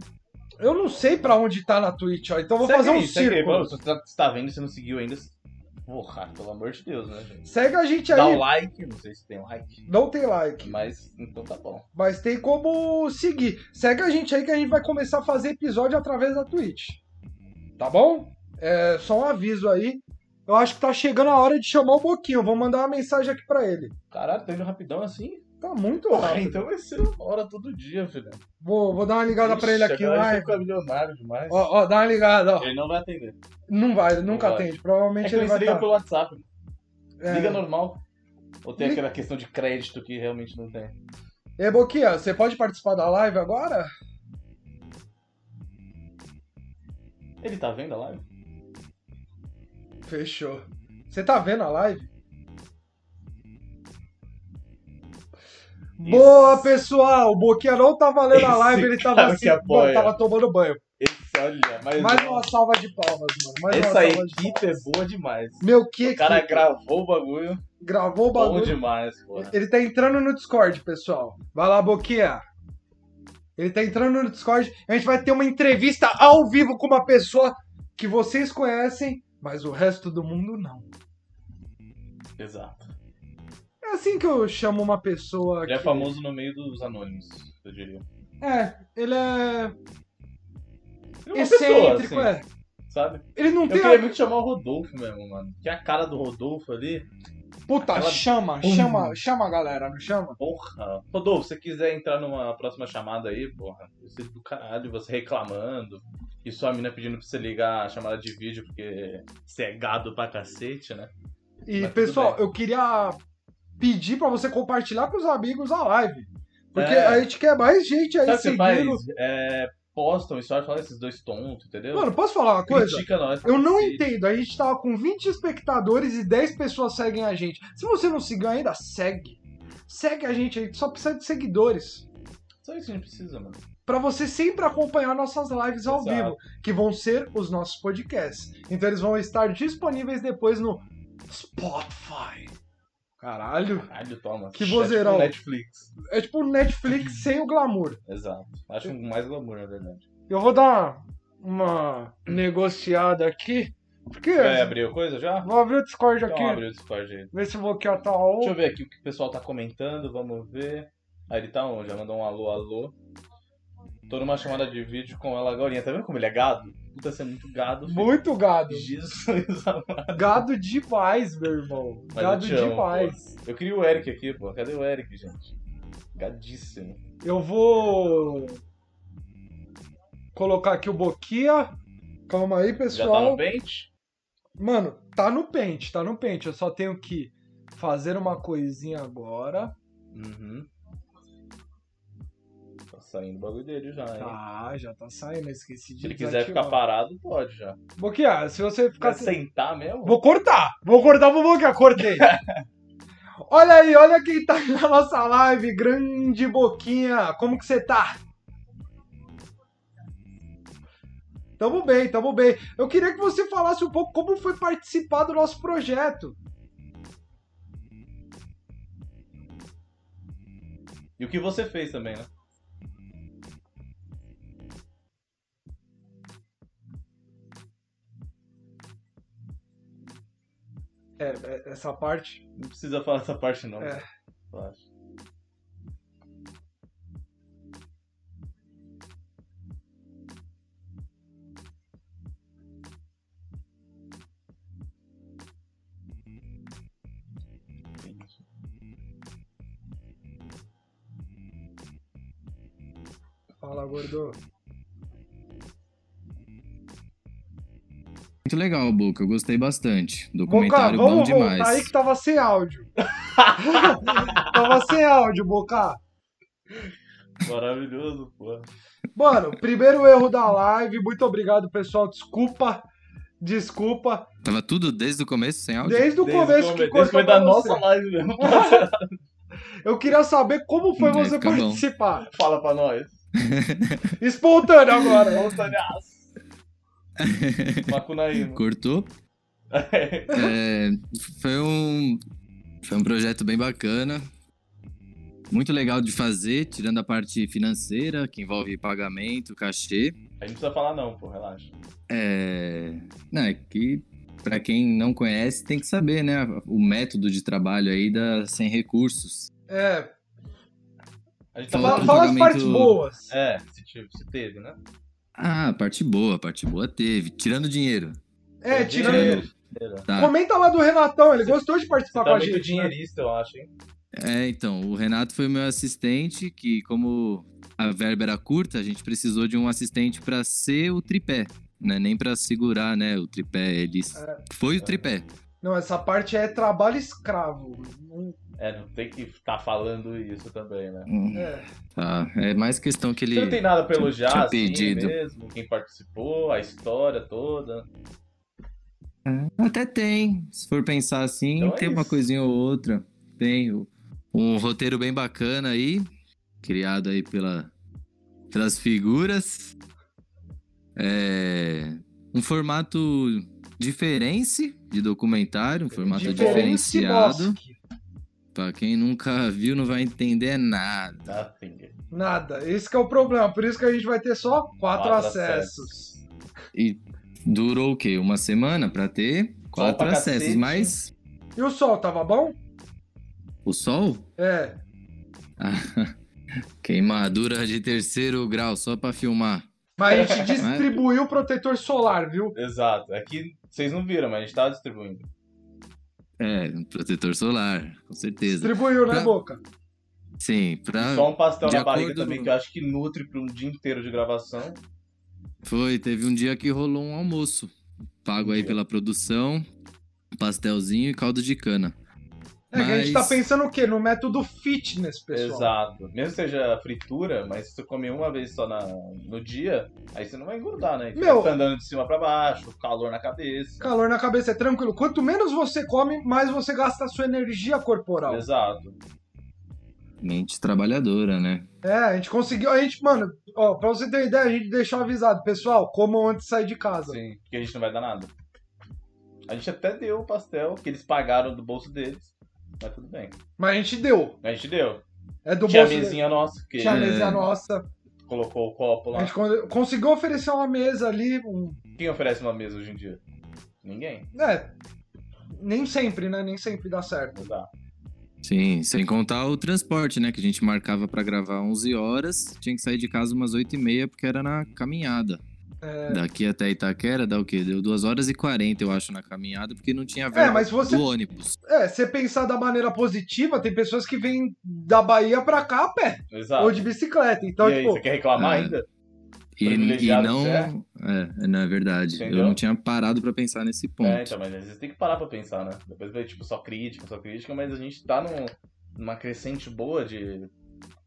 Eu não sei pra onde tá na Twitch, ó. Então eu vou Segue fazer um aí, segue aí. círculo. Se você tá- se tá vendo e você não seguiu ainda, porra, pelo amor de Deus, né, gente? Segue a gente Dá aí. o like, não sei se tem like, Não tem like, mas então tá bom. mas tem como seguir. Segue a gente aí que a gente vai começar a fazer episódio através da Twitch. Tá bom? É só um aviso aí. Eu acho que tá chegando a hora de chamar o Boquinho. Vou mandar uma mensagem aqui pra ele. Caralho, tá indo rapidão assim? Tá muito Porra, rápido. então vai ser uma hora todo dia, filho. Vou, vou dar uma ligada pra ele Ixi, aqui. Vai. Ele fica milionário demais. Ó, ó, dá uma ligada, ó. Ele não vai atender. Não vai, ele nunca vai. atende. É Provavelmente que ele ele vai liga estar. pelo WhatsApp. É. Liga normal. Ou tem Liga- aquela questão de crédito que realmente não tem. E Boquinha, você pode participar da live agora? Ele tá vendo a live? Fechou. Você tá vendo a live? Boa, pessoal! O Boquinha não tava lendo a live, ele tava assim, mano, tava tomando banho. Esse, olha, mas Mais uma salva de palmas, mano. Mais uma essa equipe é boa demais. Meu, que O cara equipe. gravou o bagulho. gravou o Bom bagulho. demais, porra. Ele tá entrando no Discord, pessoal. Vai lá, Boquinha. Ele tá entrando no Discord. A gente vai ter uma entrevista ao vivo com uma pessoa que vocês conhecem, mas o resto do mundo não. Exato. É assim que eu chamo uma pessoa Ele é que... famoso no meio dos anônimos, eu diria. É, ele é Ele é uma pessoa, excêntrico, assim, é. sabe? Ele não Eu tem queria a... muito chamar o Rodolfo mesmo, mano. Que a cara do Rodolfo ali. Puta, aquela- chama, chama, chama a galera, não chama? Porra. Rodolfo, se você quiser entrar numa próxima chamada aí, porra, eu sei do caralho, você reclamando. E sua mina pedindo pra você ligar a chamada de vídeo porque você é gado pra cacete, né? E, Mas pessoal, eu queria pedir pra você compartilhar com os amigos a live. Porque É. a gente quer mais gente aí Sabe faz? seguindo. É, postam história falando esses dois tontos, entendeu? Mano, posso falar uma coisa? Critica nós. Eu não cacete. entendo. A gente tava com 20 espectadores e 10 pessoas seguem a gente. Se você não seguiu ainda, segue. Segue a gente aí, só precisa de seguidores. Só isso que a gente precisa, mano. Pra você sempre acompanhar nossas lives ao Exato. vivo, que vão ser os nossos podcasts. Então eles vão estar disponíveis depois no Spotify. Caralho. Caralho, toma. Que É vozeirão. tipo Netflix. É tipo Netflix sem o glamour. Exato. Acho mais glamour, na verdade. Eu vou dar uma negociada aqui. Porque. Vai abrir a coisa já? Vou abrir o Discord aqui. Então abre o Discord aí. Ver se o bloqueio tá on. Deixa eu ver aqui o que o pessoal tá comentando, vamos ver. Ah, ele tá on, já mandou um alô, alô. Tô numa chamada de vídeo com ela agora. Tá vendo como ele é gado? Puta, você é muito gado. filho. Muito gado. Jesus amado. Gado demais, meu irmão. Mas Gado eu amo, demais. Eu queria o Eric aqui, pô. Cadê o Eric, gente? Gadíssimo. Eu vou colocar aqui o Boquia. Calma aí, Já tá pessoal. no pente? Mano, tá no pente, tá no pente. Eu só tenho que fazer uma coisinha agora. Uhum. Saindo o bagulho dele já, hein? Tá, já tá saindo. eu Esqueci de Se ele quiser ficar parado, pode já. Boquia, se você ficar Quer sentar mesmo? Vou cortar! Vou cortar pro Boquinha, cortei! olha aí, olha quem tá na nossa live, grande Boquinha! Como que você tá? Tamo bem, tamo bem. Eu queria que você falasse um pouco como foi participar do nosso projeto. E o que você fez também, né? É, é, essa parte. Não precisa falar essa parte, não. É. Relaxa. Fala, gordo. Muito legal, Boca. Eu gostei bastante. Boca, Documentário bom vamos voltar demais. aí que tava sem áudio. tava sem áudio, Boca. Maravilhoso, pô. Mano, primeiro erro da live. Muito obrigado, pessoal. Desculpa. Desculpa. Tava tudo desde o começo sem áudio? Desde o Desde começo o que desde foi da nossa live mesmo. Eu queria saber como foi Vai você ficar bom. participar. Fala pra nós. Espontâneo agora. Montanhaço. Macunaíma. Cortou? É, foi um foi um projeto bem bacana, muito legal de fazer, tirando a parte financeira que envolve pagamento, cachê. A gente não precisa falar não, pô, relaxa. É, não, é que para quem não conhece tem que saber, né, o método de trabalho aí da sem recursos. É, A gente tá Fala- fala, falando... fala as partes boas. É, se, se teve, né? Ah, parte boa, parte boa teve, tirando dinheiro. É, tirando. dinheiro. Tá. Comenta lá do Renatão, ele gostou de participar Tá com a muito gente. né? dinheirista, eu acho, hein? É, então, o Renato foi o meu assistente, que como a verba era curta, a gente precisou de um assistente para ser o tripé, né? Nem para segurar, né, o tripé, ele É. foi o tripé. Não, essa parte é trabalho escravo. É, não tem que ficar falando isso também, né? Hum, É. Tá, é mais questão que ele Você não tem nada tinha- elogiar, tinha assim pedido. mesmo? Quem participou, a história toda. até tem, se for pensar assim, Então é tem uma isso. coisinha ou outra. Tem um roteiro bem bacana aí, criado aí pela, pelas figuras. É, um formato diferente de documentário, um formato Diferente diferenciado. Bosque. Pra quem nunca viu, não vai entender nada. Nothing. Nada. Esse que é o problema. Por isso que a gente vai ter só quatro, Quatro acessos. E durou o quê? Uma semana pra ter quatro acessos, cacete. mas E o sol, tava bom? o sol? É. Queimadura de terceiro grau, só pra filmar. Mas a gente distribuiu o protetor solar, viu? Exato. Aqui vocês não viram, mas a gente tava distribuindo. É, um protetor solar, com certeza. Distribuiu, né, Pra- Boca? Sim, pra... Só um pastel de na barriga acordo- também, que eu acho que nutre pra um dia inteiro de gravação. foi, teve um dia que rolou um almoço. Pago aí Dia. pela produção, pastelzinho e caldo de cana. É que a gente tá Mas- pensando o quê? No método fitness, pessoal. Exato. Mesmo que seja fritura, mas se tu comer uma vez só na, no dia, aí você não vai engordar, né? Meu- Meu... Tá andando de cima pra baixo, calor na cabeça. Calor na cabeça é tranquilo. Quanto menos você come, mais você gasta a sua energia corporal. Exato. Mente trabalhadora, né? É, a gente conseguiu. A gente, mano, ó, pra você ter ideia, a gente deixou avisado. Pessoal, comam antes de sair de casa. Sim, porque a gente não vai dar nada. A gente até deu o pastel que eles pagaram do bolso deles. Mas tudo bem. Mas a gente deu. A gente deu. É do Tinha a bolso. mesinha nossa, que Tinha a mesinha nossa. colocou o copo A lá. gente con- conseguiu oferecer uma mesa ali. Um... Quem oferece uma mesa hoje em dia? Ninguém. É. Nem sempre, né? Nem sempre dá certo. Não dá. Sim, sem contar o transporte, né? Que a gente marcava pra gravar 11 horas, tinha que sair de casa umas 8 e meia porque era na caminhada. É. Daqui até Itaquera dá o quê? Deu 2 horas e 40, eu acho, na caminhada, porque não tinha verba mas você- do ônibus. É, você pensar da maneira positiva, tem pessoas que vêm da Bahia pra cá a pé. Exato. Ou de bicicleta. Então, e aí, tipo. você quer reclamar É. ainda? E, e não. que É, não é verdade. Entendeu? Eu não tinha parado pra pensar nesse ponto. É, então, mas às vezes tem que parar pra pensar, né? Depois vai, tipo, só crítica, só crítica, mas a gente tá num, numa crescente boa de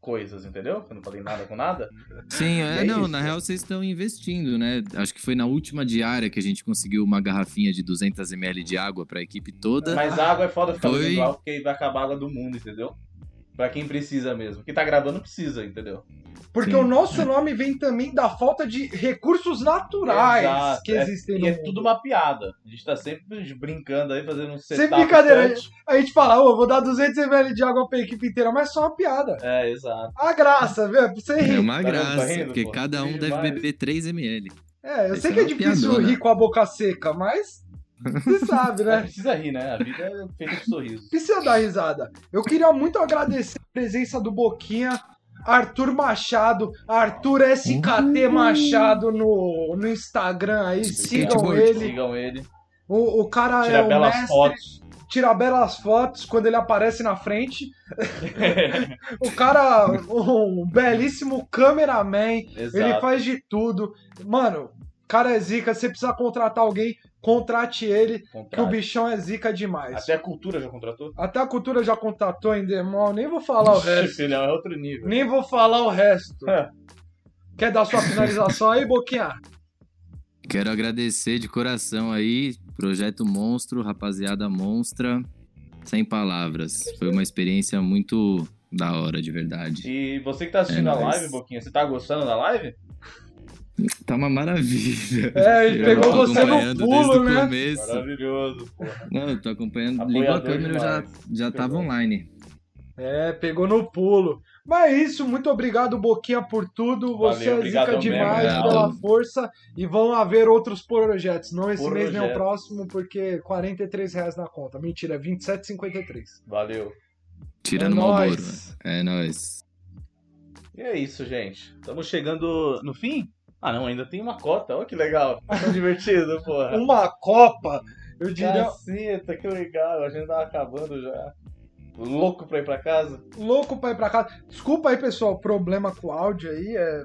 coisas, entendeu? Eu não falei nada com nada. Sim, é, é não, isso. na real vocês estão investindo, né? Acho que foi na última diária que a gente conseguiu uma garrafinha de 200ml de água pra equipe toda. Mas a água é foda ficar Foi. água porque vai acabar a água do mundo, entendeu? Pra quem precisa mesmo. Quem tá gravando precisa, entendeu? Porque Sim. o nosso nome vem também da falta de recursos naturais Exato. que É- existem E no é mundo. tudo uma piada. A gente tá sempre brincando aí, fazendo um Sem setup. brincadeira, touch. A gente fala, ô, vou dar 200ml de água pra equipe inteira, mas é só uma piada. É, exato. A graça, viu? Pra você É rir. uma Tá? Tá graça, rindo, porque pô? cada um deve demais. beber 3ml. É, eu sei é que é uma difícil piadona. rir com a boca seca, mas você sabe, né? precisa rir, né? A vida é feita de sorrisos. Precisa dar risada. Eu queria muito agradecer a presença do Boquinha, Arthur Machado, Arthur SKT Machado no, no Instagram aí, sigam Skateboard. ele. Sigam ele. O, o cara Tira é o belas mestre, fotos. tira belas fotos quando ele aparece na frente. O cara, um belíssimo cameraman, Exato. ele faz de tudo. Mano, o cara é zica, você precisar contratar alguém, contrate ele, que o bichão é zica demais. Até a cultura já contratou? Até a cultura já contratou em Demol, nem vou falar o resto. filhão, é outro nível. Nem vou falar o resto. É. Quer dar sua finalização aí, Boquinha? Quero agradecer de coração aí, Projeto Monstro, rapaziada monstra, sem palavras. Foi uma experiência muito da hora, de verdade. E você que tá assistindo É a live, Boquinha, você tá gostando da live? Tá uma maravilha. É, ele pegou você no pulo, né? começo. Maravilhoso, porra. Não, eu tô acompanhando. Ligou a câmera, eu já, já tava online. É, pegou no pulo. Mas é isso, muito obrigado, Boquinha, por tudo. Você Valeu, é zica mesmo, demais cara. pela força. E vão haver outros projetos. Não esse mês nem o próximo, porque 43 reais na conta. Mentira, é 27,53. Valeu. Tirando é o Malboro. nóis. É nóis. E é isso, gente. Estamos chegando no fim? Ah, não, ainda tem uma cota. Olha que legal. Tá divertido, porra. Uma Copa, eu diria, Caceta, que legal. A gente tava acabando já. Louco pra ir pra casa. louco pra ir pra casa. Desculpa aí, pessoal, problema com o áudio aí. É...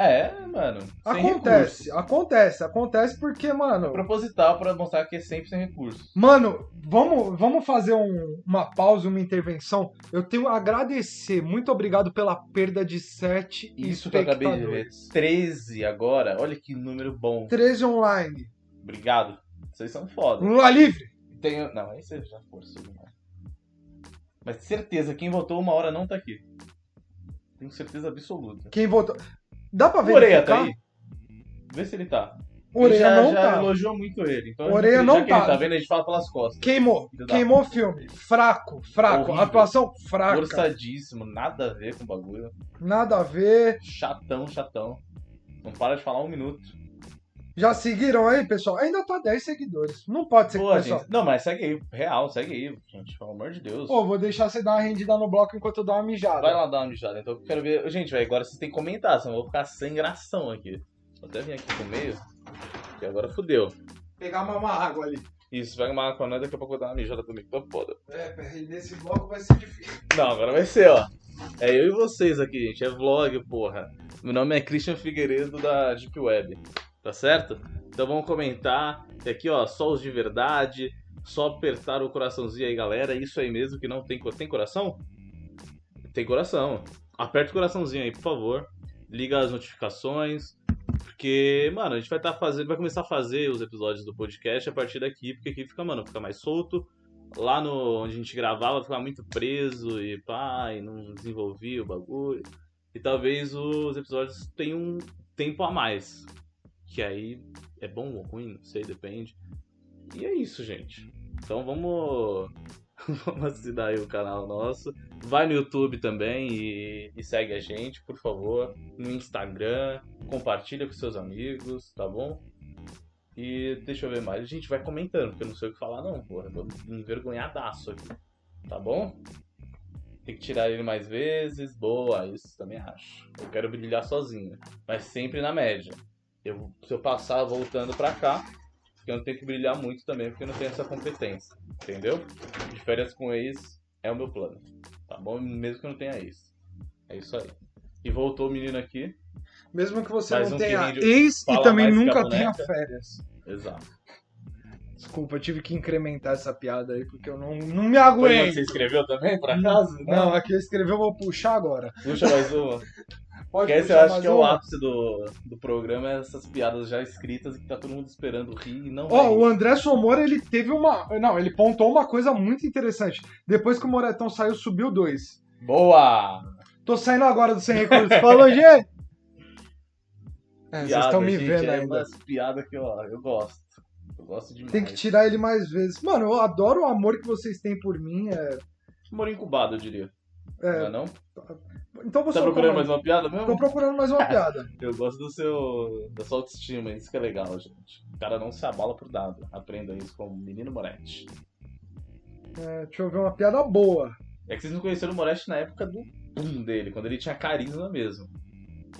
É, mano. Acontece, acontece, acontece porque, mano. Proposital pra mostrar que é sempre sem recurso. Mano, vamos, vamos fazer um- uma pausa, uma intervenção. Eu tenho a agradecer. Muito obrigado pela perda de 7 Isso que eu acabei de ver. espectadores. 13 agora. Olha que número bom. 13 online. Obrigado. Vocês são foda. Lula livre. Tenho... Não, aí você já forçou demais. Mas certeza, quem votou uma hora não tá aqui. Tenho certeza absoluta. Quem votou. Dá pra O Oreia verificar? tá aí? Vê se ele tá. Orelha já, não já tá. elogiou muito ele. Então, já não que ele tá. tá vendo, a gente fala pelas costas. Queimou. Queimou o filme. Fraco, fraco. Horrível. Atuação fraca. Forçadíssimo, nada a ver com o bagulho. Nada a ver. Chatão, chatão. Não para de falar um minuto. Já seguiram aí, pessoal? Ainda tá 10 seguidores. Não pode ser que Pô, o pessoal. gente. Não, mas segue aí. Real, segue aí, gente. Pelo amor de Deus. Pô, vou deixar você dar uma rendida no bloco enquanto eu dou uma mijada. Vai lá dar uma mijada. Então eu quero ver. Gente, velho, agora vocês têm que comentar, senão eu vou ficar sem gração aqui. Vou até vir aqui pro meio. Que agora fudeu. Pegar uma água ali. Isso, pega uma água, né? Daqui a pouco eu vou dar uma mijada também. Tô foda. É, peraí, nesse bloco vai ser difícil. Não, agora vai ser, ó. É eu e vocês aqui, gente. É vlog, porra. Meu nome é Christian Figueiredo da Deep Web. Tá certo? Então vamos comentar. E aqui, ó, só os de verdade. Só apertar o coraçãozinho aí, galera. Isso aí mesmo que não tem. Tem coração? Tem coração. Aperta o coraçãozinho aí, por favor. Liga as notificações. Porque, mano, a gente vai estar fazendo. Vai começar a fazer os episódios do podcast a partir daqui, porque aqui fica, mano, fica mais solto lá no onde a gente gravava ficava muito preso e pá, e não desenvolvia o bagulho. E talvez os episódios tenham um tempo a mais. Que aí é bom ou ruim, não sei, depende. E é isso, gente. Então vamos. vamos assinar aí o canal nosso. Vai no YouTube também e, e segue a gente, por favor. No Instagram. Compartilha com seus amigos, tá bom? E deixa eu ver mais. A gente vai comentando, porque eu não sei o que falar, não, porra. Tô envergonhadaço aqui. Tá bom? Tem que tirar ele mais vezes. Boa, isso também acho. Eu quero brilhar sozinho. Mas sempre na média. Eu, se eu passar voltando pra cá, eu não tenho que brilhar muito também, porque eu não tenho essa competência. Entendeu? De férias com ex é o meu plano. Tá bom? Mesmo que eu não tenha ex. É isso aí. E voltou o menino aqui. Mesmo que você não um tenha ex e também nunca tenha férias. Exato. Desculpa, eu tive que incrementar essa piada aí, porque eu não, não me Foi aguento. você escreveu também, por acaso? Não, aqui eu escrevi, eu vou puxar agora. Puxa mais uma. Pode Porque esse eu acho que é o uma? ápice do, do programa, é essas piadas já escritas e que tá todo mundo esperando rir e não Ó, vai o. André Somora, ele teve uma. Não, ele pontou uma coisa muito interessante. Depois que o Moretão saiu, subiu dois. Boa! Tô saindo agora do Sem Recursos. Falou, gente! É, vocês estão me gente, vendo é ainda. umas piadas que ó, eu gosto. Eu gosto demais. Tem que tirar ele mais vezes. Mano, eu adoro o amor que vocês têm por mim. É... Humor incubado, eu diria. Não é, é não? Então você Tá procurando mais uma piada mesmo? Tô procurando mais uma piada. Eu gosto do seu. da sua autoestima, isso que é legal, gente. O cara não se abala por nada. Aprenda isso com o menino Moretti. É, deixa eu ver uma piada boa. É que vocês não conheceram o Moretti na época do boom dele, quando ele tinha carisma mesmo.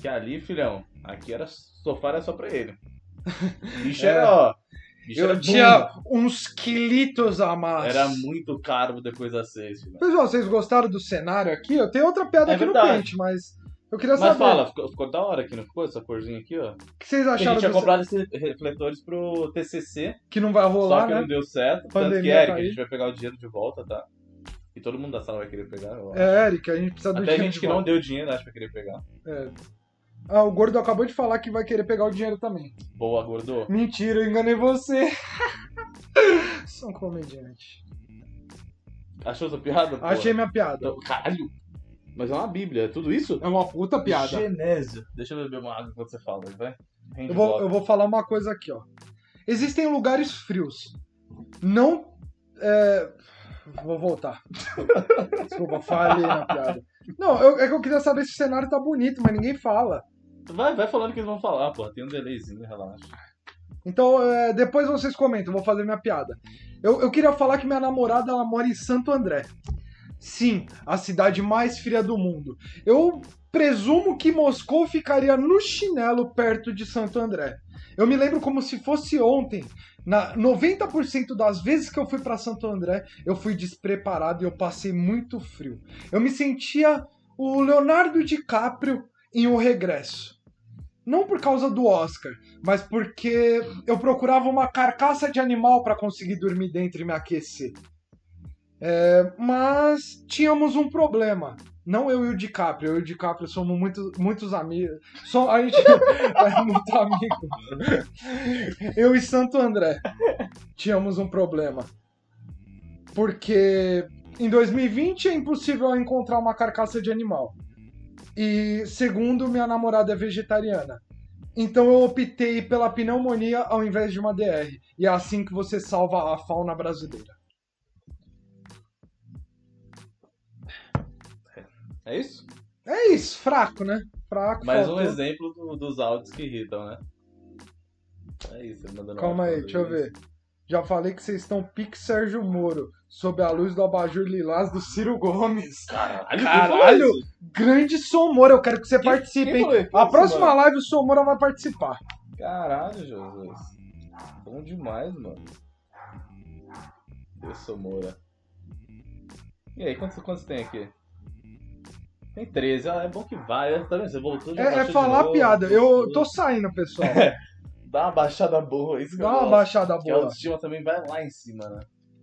Que ali, filhão, aqui era sofá era só pra ele. Bicho É. era, ó. Bicho Eu tinha uns quilitos a mais. Era muito caro depois das seis, filhão. Pessoal, vocês gostaram do cenário aqui? Eu tenho outra piada É aqui verdade. no pente, mas eu queria Mas saber fala, ficou, ficou da hora aqui, não ficou? Essa corzinha aqui, ó. o que vocês A acharam gente tinha do comprado esses refletores pro TCC, que não vai só rolar, que né? não deu certo. Tanto que, Pandemia Eric, tá a gente vai pegar o dinheiro de volta, tá? E todo mundo da sala vai querer pegar, eu acho. É, Eric, a gente precisa do Até dinheiro gente de que não volta. deu dinheiro, acho que vai querer pegar. É. Ah, o gordo acabou de falar que vai querer pegar o dinheiro também. Boa, gordo. Mentira, eu enganei você. Sou um comediante. Achou essa piada? pô? Achei minha piada. Então, Caralho. Mas é uma bíblia, é tudo isso? É uma puta piada. Genésio. Deixa eu beber uma água enquanto você fala, vai. Rende Eu vou, eu vou falar uma coisa aqui, ó. Existem lugares frios. Não. É... Vou voltar. Desculpa, falei na piada. Não, eu- é que eu queria saber se o cenário tá bonito, mas ninguém fala. Vai, vai falando que eles vão falar, pô. Tem um delayzinho, relaxa. Então, é, depois vocês comentam, vou fazer minha piada. Eu, eu queria falar que minha namorada ela mora em Santo André. Sim, a cidade mais fria do mundo. Eu presumo que Moscou ficaria no chinelo perto de Santo André. Eu me lembro como se fosse ontem. Na 90% das vezes que eu fui para Santo André, eu fui despreparado e eu passei muito frio. Eu me sentia o Leonardo DiCaprio em O Regresso. Não por causa do Oscar, mas porque eu procurava uma carcaça de animal para conseguir dormir dentro e me aquecer. É, mas tínhamos um problema. Não eu e o DiCaprio. Eu e o DiCaprio somos muito, muitos amigos. So, a gente é muito amigo. Eu e Santo André tínhamos um problema. Porque em 2020 é impossível encontrar uma carcaça de animal. E segundo, minha namorada é vegetariana. Então eu optei pela pneumonia ao invés de uma DR. E é assim que você salva a fauna brasileira. É isso? É isso, fraco, né? Fraco, Mais um faltou. exemplo do- dos áudios que irritam, né? É isso, ele mandando Calma aí, deixa eu ver. Já falei que vocês estão pique Sérgio Moro, sob a luz do abajur lilás do Ciro Gomes. Caralho, Caralho! Grande Somoro, eu quero que você Quem- participe, quem hein? A próxima mano? live o Somoro vai participar. Caralho, Jesus. Bom demais, mano. Eu sou Moura. E aí, quantos, quantos tem aqui? Tem 13. Ah, é bom que vai. Tá vendo? Você voltou já É, é falar novo, piada. Eu tô saindo, pessoal. Dá uma baixada boa, isso que Dá eu uma gosto. baixada Que a boa. autoestima também vai lá em cima, né?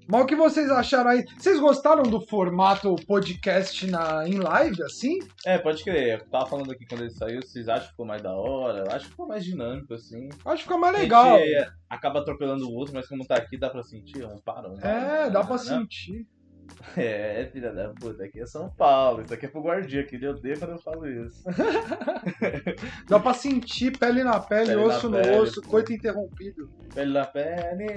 Mas o que vocês acharam aí? Vocês gostaram do formato podcast na, em live, assim? É, pode crer. Eu tava falando aqui quando ele saiu, vocês acham que ficou mais da hora? Eu acho que ficou mais dinâmico, assim. Acho que fica mais legal. A gente acaba atropelando o outro, mas como tá aqui, dá pra sentir um parão. É, dá pra né? sentir. É, filha da puta, aqui é São Paulo, isso aqui é pro guardia, que ele odeia quando eu falo isso. Dá pra sentir pele na pele, Pele na osso no pele, osso, pô. coito interrompido. Pele na pele,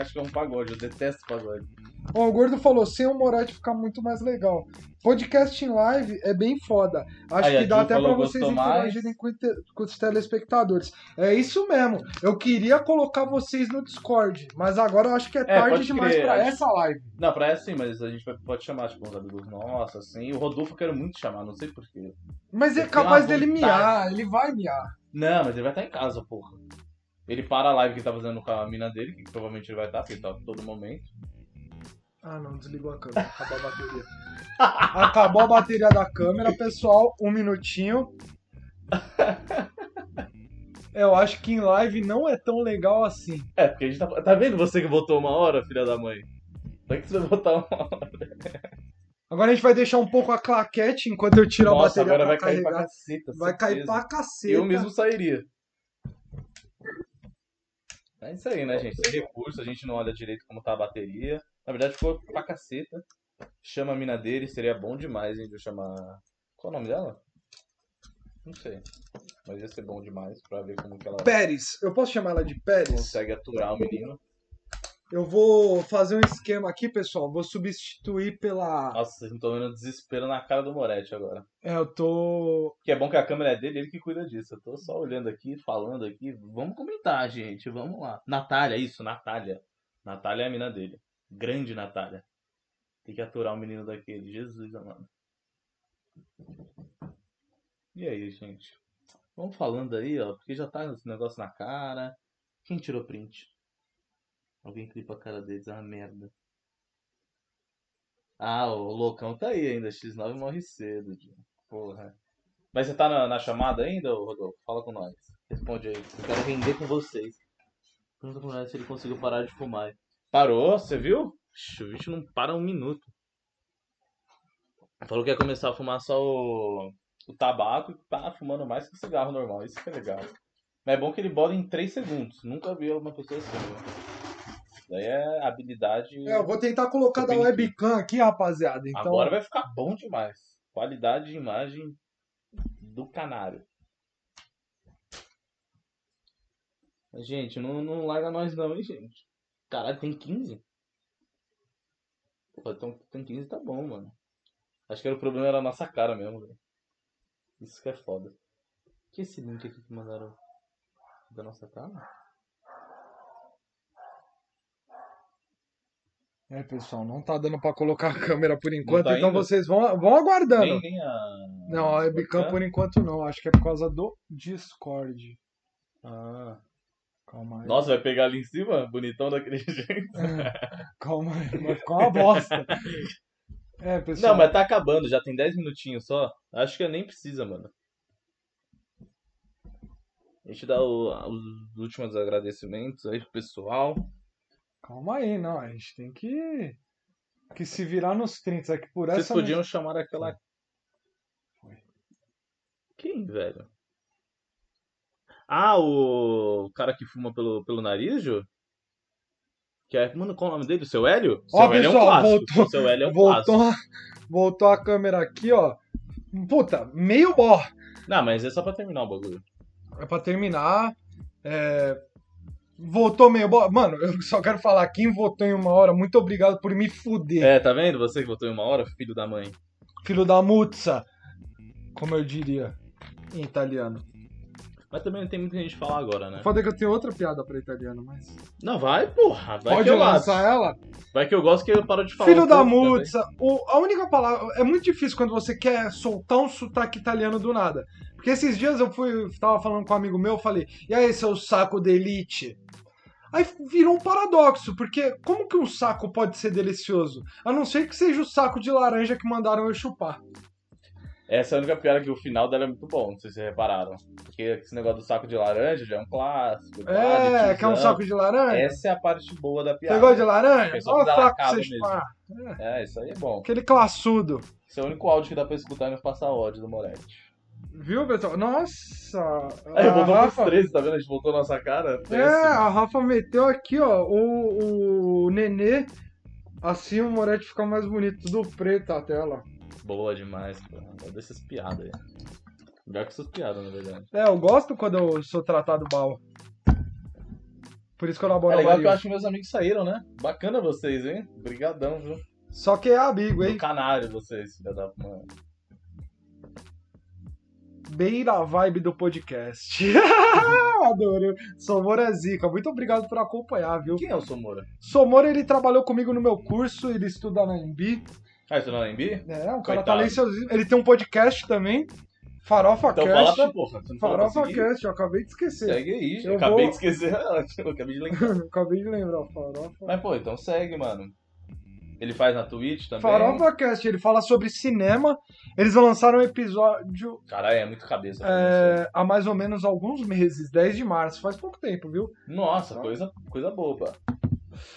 acho que é um pagode, eu detesto pagode. Ó, o Gordo falou, sem o Moratti fica muito mais legal. Podcast em live é bem foda. Acho Aí, que dá Ju até pra vocês interagirem com, com os telespectadores. É isso mesmo. Eu queria colocar vocês no Discord, mas agora eu acho que é tarde pode demais acho- essa live. Não, pra essa sim, mas a gente pode chamar, tipo, uns amigos nossos, assim. O Rodolfo eu quero muito chamar, não sei porquê. Mas é Eu tenho capaz dele vontade. miar, ele vai miar. Não, mas ele vai estar em casa, porra. Ele para a live que ele tá fazendo com a mina dele, que provavelmente ele vai estar, porque ele tá a todo momento. Ah, não, desligou a câmera, acabou a bateria. acabou a bateria da câmera, pessoal, um minutinho. Eu acho que em live não é tão legal assim. É, porque a gente tá. Tá vendo você que votou uma hora, filha da mãe? Pra que você vai votar uma hora? Agora a gente vai deixar um pouco a claquete enquanto eu tiro a Nossa, bateria agora vai cair pra carregar. caceta. vai cair certeza. pra caceta. Eu mesmo sairia. É isso aí, né, gente? Sem recurso, a gente não olha direito como tá a bateria. Na verdade, ficou pra caceta. Chama a mina dele, seria bom demais, hein, de eu chamar. Qual o nome dela? Não sei. Mas ia ser bom demais pra ver como que ela Pérez, eu posso chamar ela de Pérez? consegue aturar o menino. Eu vou fazer um esquema aqui, pessoal. Vou substituir pela. Nossa, vocês não estão vendo o desespero na cara do Moretti agora. É, eu tô. Que é bom que a câmera é dele, ele que cuida disso. Eu tô só olhando aqui, falando aqui. Vamos comentar, gente. Vamos lá. Natália, isso, Natália. Natália é a mina dele. Grande Natália. Tem que aturar o menino daquele. Jesus, amado. E aí, gente? Vamos falando aí, ó. Porque já tá esse negócio na cara. Quem tirou print? Alguém clipa a cara deles, é uma merda. Ah, o loucão tá aí ainda. X9 morre cedo, Dio. Porra. Mas você tá na, na chamada ainda, Rodolfo? Fala com nós. Responde aí. Eu quero render com vocês. Pergunta pro se ele conseguiu parar de fumar. Parou, você viu? Ixi, O bicho não para um minuto. Falou que ia começar a fumar só o, o tabaco e tá fumando mais que o cigarro normal. Isso que é legal. Mas é bom que ele bota em 3 segundos. Nunca vi uma pessoa assim, né? Daí é habilidade. É, eu vou tentar colocar da webcam aqui, rapaziada. Então, Agora vai ficar bom demais. Qualidade de imagem do canário. Gente, não, não larga nós não, hein, gente. Caralho, tem 15? Pô, então tem 15 tá bom, mano. Acho que era o problema era a nossa cara mesmo, velho. Isso que é foda. Que esse link aqui que mandaram da nossa cara? É, pessoal, não tá dando pra colocar a câmera por enquanto, tá então vocês vão, vão aguardando. Nem, nem a. Não, a webcam por enquanto não. Acho que é por causa do Discord. Ah. Calma aí. Nossa, vai pegar ali em cima? Bonitão daquele jeito. Calma aí, vai ficar uma bosta. É, pessoal. Não, mas tá acabando, já tem 10 minutinhos só. Acho que nem precisa, mano. A gente dá o- os últimos agradecimentos aí pro pessoal. Calma aí, não. A gente tem que, que se virar nos 30. É que por Vocês essa. podiam chamar aquela. Foi. Quem, velho? Ah, o cara que fuma pelo, pelo nariz? Que é. Mano, qual é o nome dele? O seu Hélio? Ó, seu Hélio é um pessoal, clássico. voltou- O seu Hélio é um voltou, clássico. voltou a câmera aqui, ó. Puta, meio bó. Não, mas é só pra terminar o bagulho. É pra terminar. É, Voltou meio bó. Mano, eu só quero falar. Quem votou em uma hora, muito obrigado por me fuder. É, tá vendo? Você que votou em uma hora, filho da mãe. Filho da muzza. Como eu diria em italiano. Mas também não tem muita gente falar agora, né? Foda que eu tenho outra piada pra italiano, mas. Não, vai, porra. Vai Pode que eu lançar gosto. ela? Vai que eu gosto que eu paro de falar. Filho um da muzza. O, a única palavra. É muito difícil quando você quer soltar um sotaque italiano do nada. Porque esses dias eu fui. Tava falando com um amigo meu, eu falei, e aí, seu saco de elite? Aí virou um paradoxo, porque como que um saco pode ser delicioso? A não ser que seja o saco de laranja que mandaram eu chupar. Essa é a única piada que o final dela é muito bom, não sei se vocês repararam. Porque esse negócio do saco de laranja já é um clássico. pá, de É, quer um saco de laranja? Essa é a parte boa da piada. Você gosta de laranja? Pessoal Olha o que saco lacado você chupar. É, isso aí é bom. Aquele classudo. Esse é o único áudio que dá pra escutar e não passar ódio do Moretti. Viu, pessoal? Nossa! Aí, a Rafa- pros 13, tá vendo? A gente voltou nossa cara. É, a Rafa meteu aqui, ó, o, o Nenê. Assim o Moretti fica mais bonito, tudo preto a tela. Boa demais, pô. Gosto dessas piadas aí. Melhor que essas piadas, na verdade. É, eu gosto quando eu sou tratado mal. Por isso que eu É elaboro legal que eu acho que meus amigos saíram, né? Bacana vocês, hein? Obrigadão, viu? Só que é amigo, hein? Do canário vocês, filha da mano. Bem na vibe do podcast. Adoro. Somora é zica. Muito obrigado por acompanhar, viu? Quem é o Somora? Somora, ele trabalhou comigo no meu curso, ele estuda na Embi. Ah, não é MB? É, um cara talentosinho. Ele tem um podcast também. Farofa Então fala Cast. pra porra. Não falou pra Farofa seguir? Cast, eu acabei de esquecer. Segue aí, Eu acabei vou- de esquecer. Eu acabei de lembrar. acabei de lembrar, Farofa. Mas pô, então segue, mano. Ele faz na Twitch também. Farofa Cast, ele fala sobre cinema. Eles lançaram um episódio Caralho, é muito cabeça. é, há mais ou menos alguns meses, 10 de março, faz pouco tempo, viu? Nossa, coisa, coisa boba.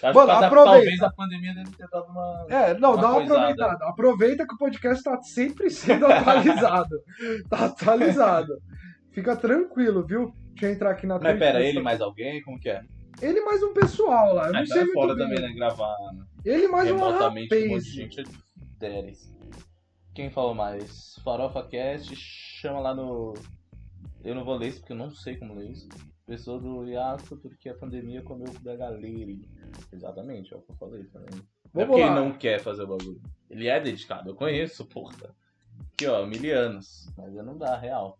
Acho Mano, que cada- aproveita. talvez a pandemia deve ter dado uma. É, não, Uma dá uma coisada. aproveitada. Aproveita que o podcast tá sempre sendo atualizado. tá atualizado. Fica tranquilo, viu? Deixa eu entrar aqui na Mas pera, ele se- mais alguém? Como que é? Ele mais um pessoal lá, eu Ah, não então sei é muito fora bem. também, né? Gravar Ele mais um monte de rapaz. gente deres. Quem falou mais? Farofa Cast, chama lá no. Eu não vou ler isso porque eu não sei como ler isso. Pessoa do Iaco, porque a pandemia comeu o da galera. Exatamente, é o que eu falei também. Não é porque lá. ele não quer fazer o bagulho. Ele é dedicado, eu conheço, porra. Aqui, ó, mil anos. Mas não dá, real.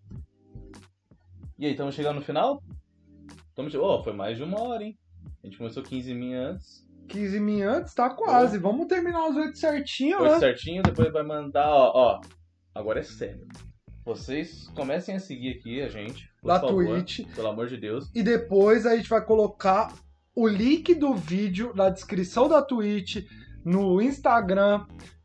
E aí, estamos chegando no final? Tamo... che- Oh, foi mais de uma hora, hein? A gente começou 15 min antes. 15 mil antes, tá quase. Vamos terminar os oito certinho, Oito né? certinho, depois vai mandar, ó, ó. Agora é sério. Vocês comecem a seguir aqui a gente. Por Da favor, Twitch. Pelo amor de Deus. E depois a gente vai colocar o link do vídeo na descrição da Twitch, no Instagram.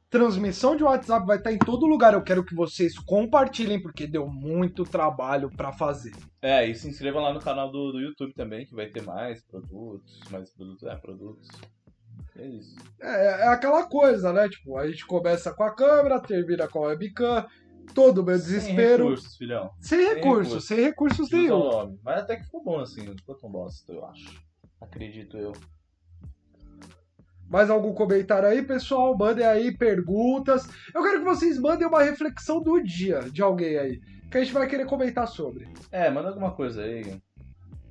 Transmissão de WhatsApp vai estar em todo lugar. Eu quero que vocês compartilhem, porque deu muito trabalho pra fazer. É, e se inscrevam lá no canal do, do YouTube também, que vai ter mais produtos, mais produtos, é, produtos. É isso. É, é aquela coisa, né? Tipo, a gente começa com a câmera, termina com a webcam. todo o meu Sem desespero. recursos, filhão. Sem recursos, recursos. sem recursos nenhum. Mas até que ficou bom assim, não ficou tão bosta, eu acho. Acredito eu. Mais algum comentário aí, pessoal? Mandem aí perguntas. Eu quero que vocês mandem uma reflexão do dia de alguém aí. Que a gente vai querer comentar sobre. É, manda alguma coisa aí.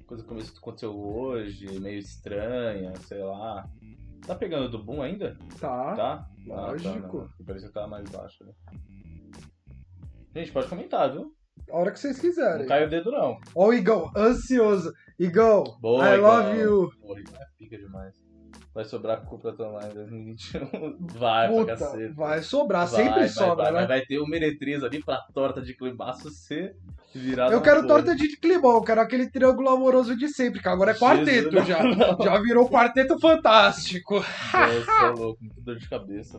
Coisa que aconteceu hoje, meio estranha, sei lá. Tá pegando do boom ainda? Tá? Tá? lógico. Ah, tá, não. Parecia que tava mais baixo. Né? Gente, pode comentar, viu? A hora que vocês Não quiserem. cai o dedo, não. Ó o Igão, ansioso. Igão, Boa, I love Igão. you. Porra, Igão é pica demais. Vai sobrar culpa também em 2021. Vai, pra Puta, cacete. vai sobrar, Vai, sempre vai, sobra, vai, né? Vai, ter uma meretriz ali pra torta de climaço ser virada. Eu quero torta de climão, eu quero aquele triângulo amoroso de sempre, que agora é quarteto Jesus, já. não. Já virou quarteto fantástico. Nossa, é louco, muito dor de cabeça.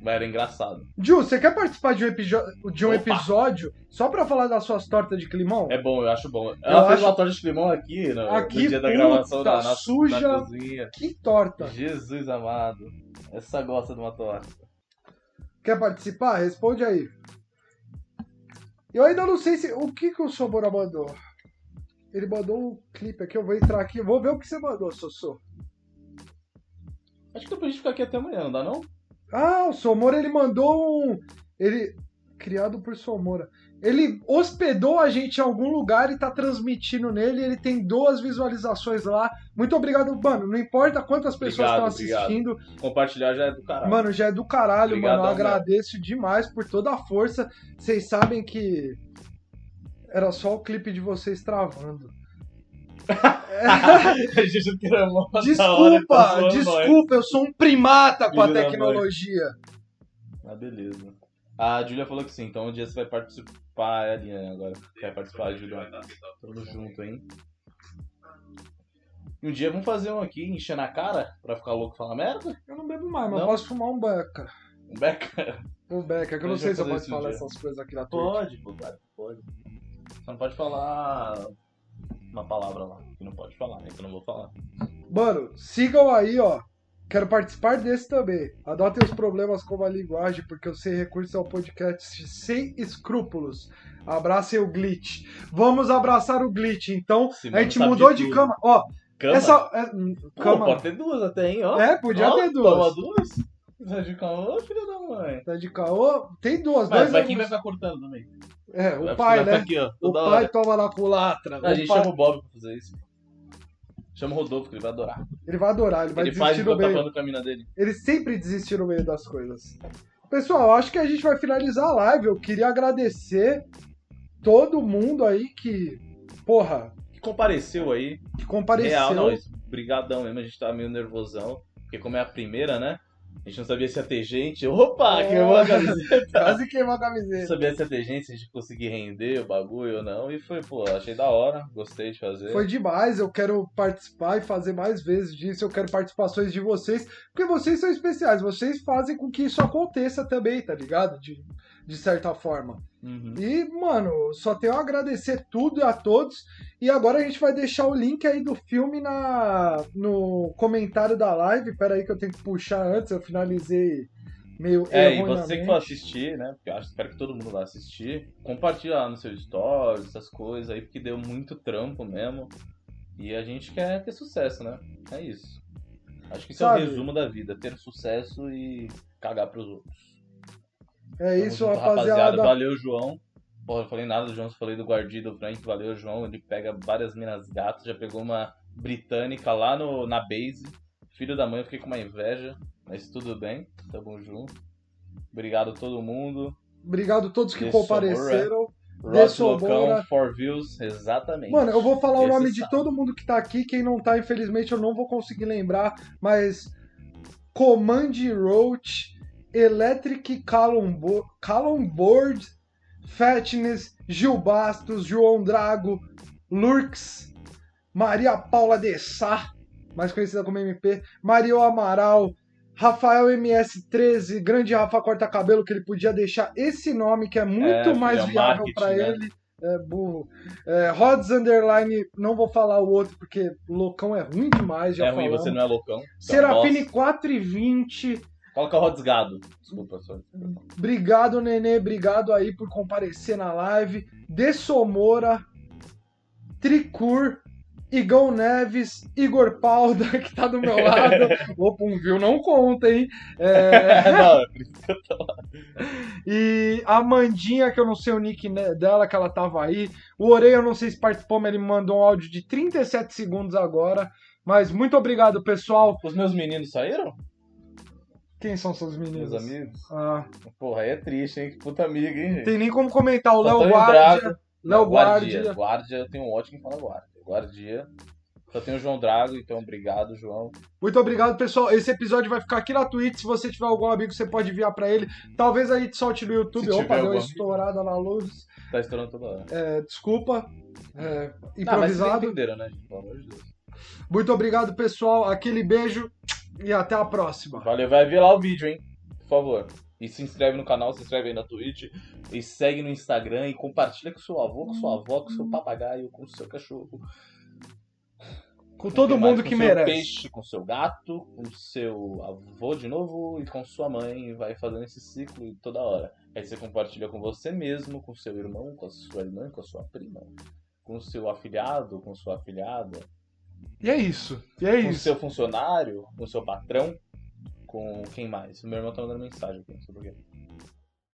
Mas era engraçado. Ju, você quer participar de um, de um episódio só pra falar das suas tortas de climão? É bom, eu acho bom. Ela fez acho- uma torta de limão aqui no, Aqui, no dia da puta, gravação na, na, suja. na cozinha. Que torta. Jesus amado. Essa gosta de uma torta. Quer participar? Responde aí. Eu ainda não sei se. O que, que o Somora mandou? Ele mandou um clipe aqui, eu vou entrar aqui, vou ver o que você mandou, Sossô. Acho que dá pra gente ficar aqui até amanhã, não dá não? Ah, o Somora ele mandou um. Ele. Criado por Somora. Ele hospedou a gente em algum lugar e tá transmitindo nele. Ele tem duas visualizações lá. Muito obrigado, mano. Não importa quantas pessoas Obrigado, estão obrigado. assistindo. Compartilhar já é do caralho. Mano, já é do caralho, Obrigadão, mano. Eu agradeço demais por toda a força. Vocês sabem que era só o clipe de vocês travando. Desculpa, tá desculpa, eu sou um primata com a mãe. tecnologia. Ah, beleza. A Júlia falou que sim, então um dia você vai participar, é a Aline agora. Quer participar, Júlia? Tamo junto, hein? E um dia vamos fazer um aqui, encher na cara, pra ficar louco e falar merda? Eu não bebo mais, mas Não? posso fumar um beca. Um beca? Um beca, que eu não sei vai se eu posso falar dia. essas coisas aqui na Twitch. Pode, pô, pode. Só não pode falar uma palavra lá, que não pode falar, né? Que eu não vou falar. Mano, sigam aí, ó. Quero participar desse também. Adotem os problemas como a linguagem, porque o Sem Recursos é um podcast sem escrúpulos. Abracem o glitch. Vamos abraçar o glitch. Então, Esse a gente mudou de de cama. Ó, Cama? essa. É, hum, Pô, cama. pode ter duas até, hein? Ó. É, podia Ó, ter duas. Toma duas. Tá de calma, filho da mãe. Tá de caô? Tem duas, Mas dois vai quem vai ficar cortando também? É, o pai, né? Aqui, ó, O pai hora. toma na culatra. A O gente pai- chama o Bob pra fazer isso. Chama o Rodolfo, que ele vai adorar. Ele vai adorar, ele vai ele faz desistir no enquanto tá meio. a mina dele. Ele sempre desiste no meio das coisas. Pessoal, acho que a gente vai finalizar a live. Eu queria agradecer todo mundo aí que, porra, Que compareceu aí. que compareceu. Real, não. isso, Brigadão mesmo, a gente tava meio nervosão. Porque como é a primeira, né? A gente não sabia se ia ter gente. Opa, É. queimou a camiseta. Quase queimou a Não camiseta. sabia se ia ter gente, se a gente conseguir render o bagulho ou não. E foi, pô, achei da hora. Gostei de fazer. Foi demais, eu quero participar e fazer mais vezes disso. Eu quero participações de vocês, porque vocês são especiais. Vocês fazem com que isso aconteça também, tá ligado? De, de certa forma. Uhum. E, mano, só tenho a agradecer tudo e a todos. E agora a gente vai deixar o link aí do filme na, no comentário da live. Pera aí que eu tenho que puxar antes, eu finalizei meio É, e você que for assistir, né? Porque eu acho, espero que todo mundo vá assistir. Compartilha lá no seu stories, essas coisas aí, porque deu muito trampo mesmo. E a gente quer ter sucesso, né? É isso. Acho que isso é Sabe? o resumo da vida, ter sucesso e cagar pros outros. É isso, junto, rapaziada. Valeu, João. Porra, eu falei nada do João, só falei do Guardi do Frank. Valeu, João. Ele pega várias minas gatas, já pegou uma britânica lá no, na base. Filho da mãe, eu fiquei com uma inveja. Mas tudo bem, tamo junto. Obrigado a todo mundo. Obrigado a todos que compareceram. Ross Locão. For Views, exatamente. Mano, eu vou falar o Esse nome de sabe. todo mundo que tá aqui. Quem não tá, infelizmente, eu não vou conseguir lembrar. Mas Command Roach, Electric Calumbo- Calumboard, Fatness, Gil Bastos, João Drago, Lurks, Maria Paula de Sá, mais conhecida como MP, Mario Amaral, Rafael MS13, grande Rafa Corta Cabelo, que ele podia deixar esse nome que é muito É, mais é viável pra né? ele. É burro. É, Rods Underline, não vou falar o outro porque loucão é ruim demais, já é ruim, falamos. você não é loucão. Então, Serafine nossa, 4 e 20, Fala com a Rodsgado. Desculpa, só. Obrigado, Nenê. Obrigado aí por comparecer na live. De Somora, Tricur, Igão Neves, Igor Palda, que tá do meu lado. Opa, um viu não conta, hein? É... não, é por isso que eu tô lá. E a Mandinha, que eu não sei o nick dela, que ela tava aí. O Orei, eu não sei se participou, mas ele me mandou um áudio de 37 segundos agora. Mas muito obrigado, pessoal. Os meus meninos saíram? Quem são seus meninos? Meus amigos? Ah, Porra, aí é triste, hein? Que puta amiga, hein, gente? tem nem como comentar. O Léo Guardia. Léo Guardia. Guardia. Guardia, eu tenho um ótimo que fala Guardia. Guardia. Só tem o João Drago, então obrigado, João. Muito obrigado, pessoal. Esse episódio vai ficar aqui na Twitch. Se você tiver algum amigo, você pode enviar pra ele. Talvez a gente solte no YouTube. Opa, deu uma estourada na luz. Tá estourando toda hora. É, desculpa. É, Ah, mas vocês improvisado. entenderam, né? Pelo amor de Deus. Muito obrigado, pessoal. Aquele beijo e até a próxima. Valeu, vai ver lá o vídeo, hein? Por favor. E se inscreve no canal, se inscreve aí na Twitch. E segue no Instagram e compartilha com seu avô, com sua avó, com seu papagaio, com seu cachorro. Com todo quem mais? mundo com que seu merece. peixe, com seu gato, com seu avô de novo e com sua mãe. Vai fazendo esse ciclo toda hora. Aí você compartilha com você mesmo, com seu irmão, com a sua irmã, com a sua prima, com o seu afilhado, com sua afilhada, E é isso. E é com o isso. seu funcionário, com o seu patrão, com quem mais? O meu irmão tá mandando mensagem aqui, não sei porquê.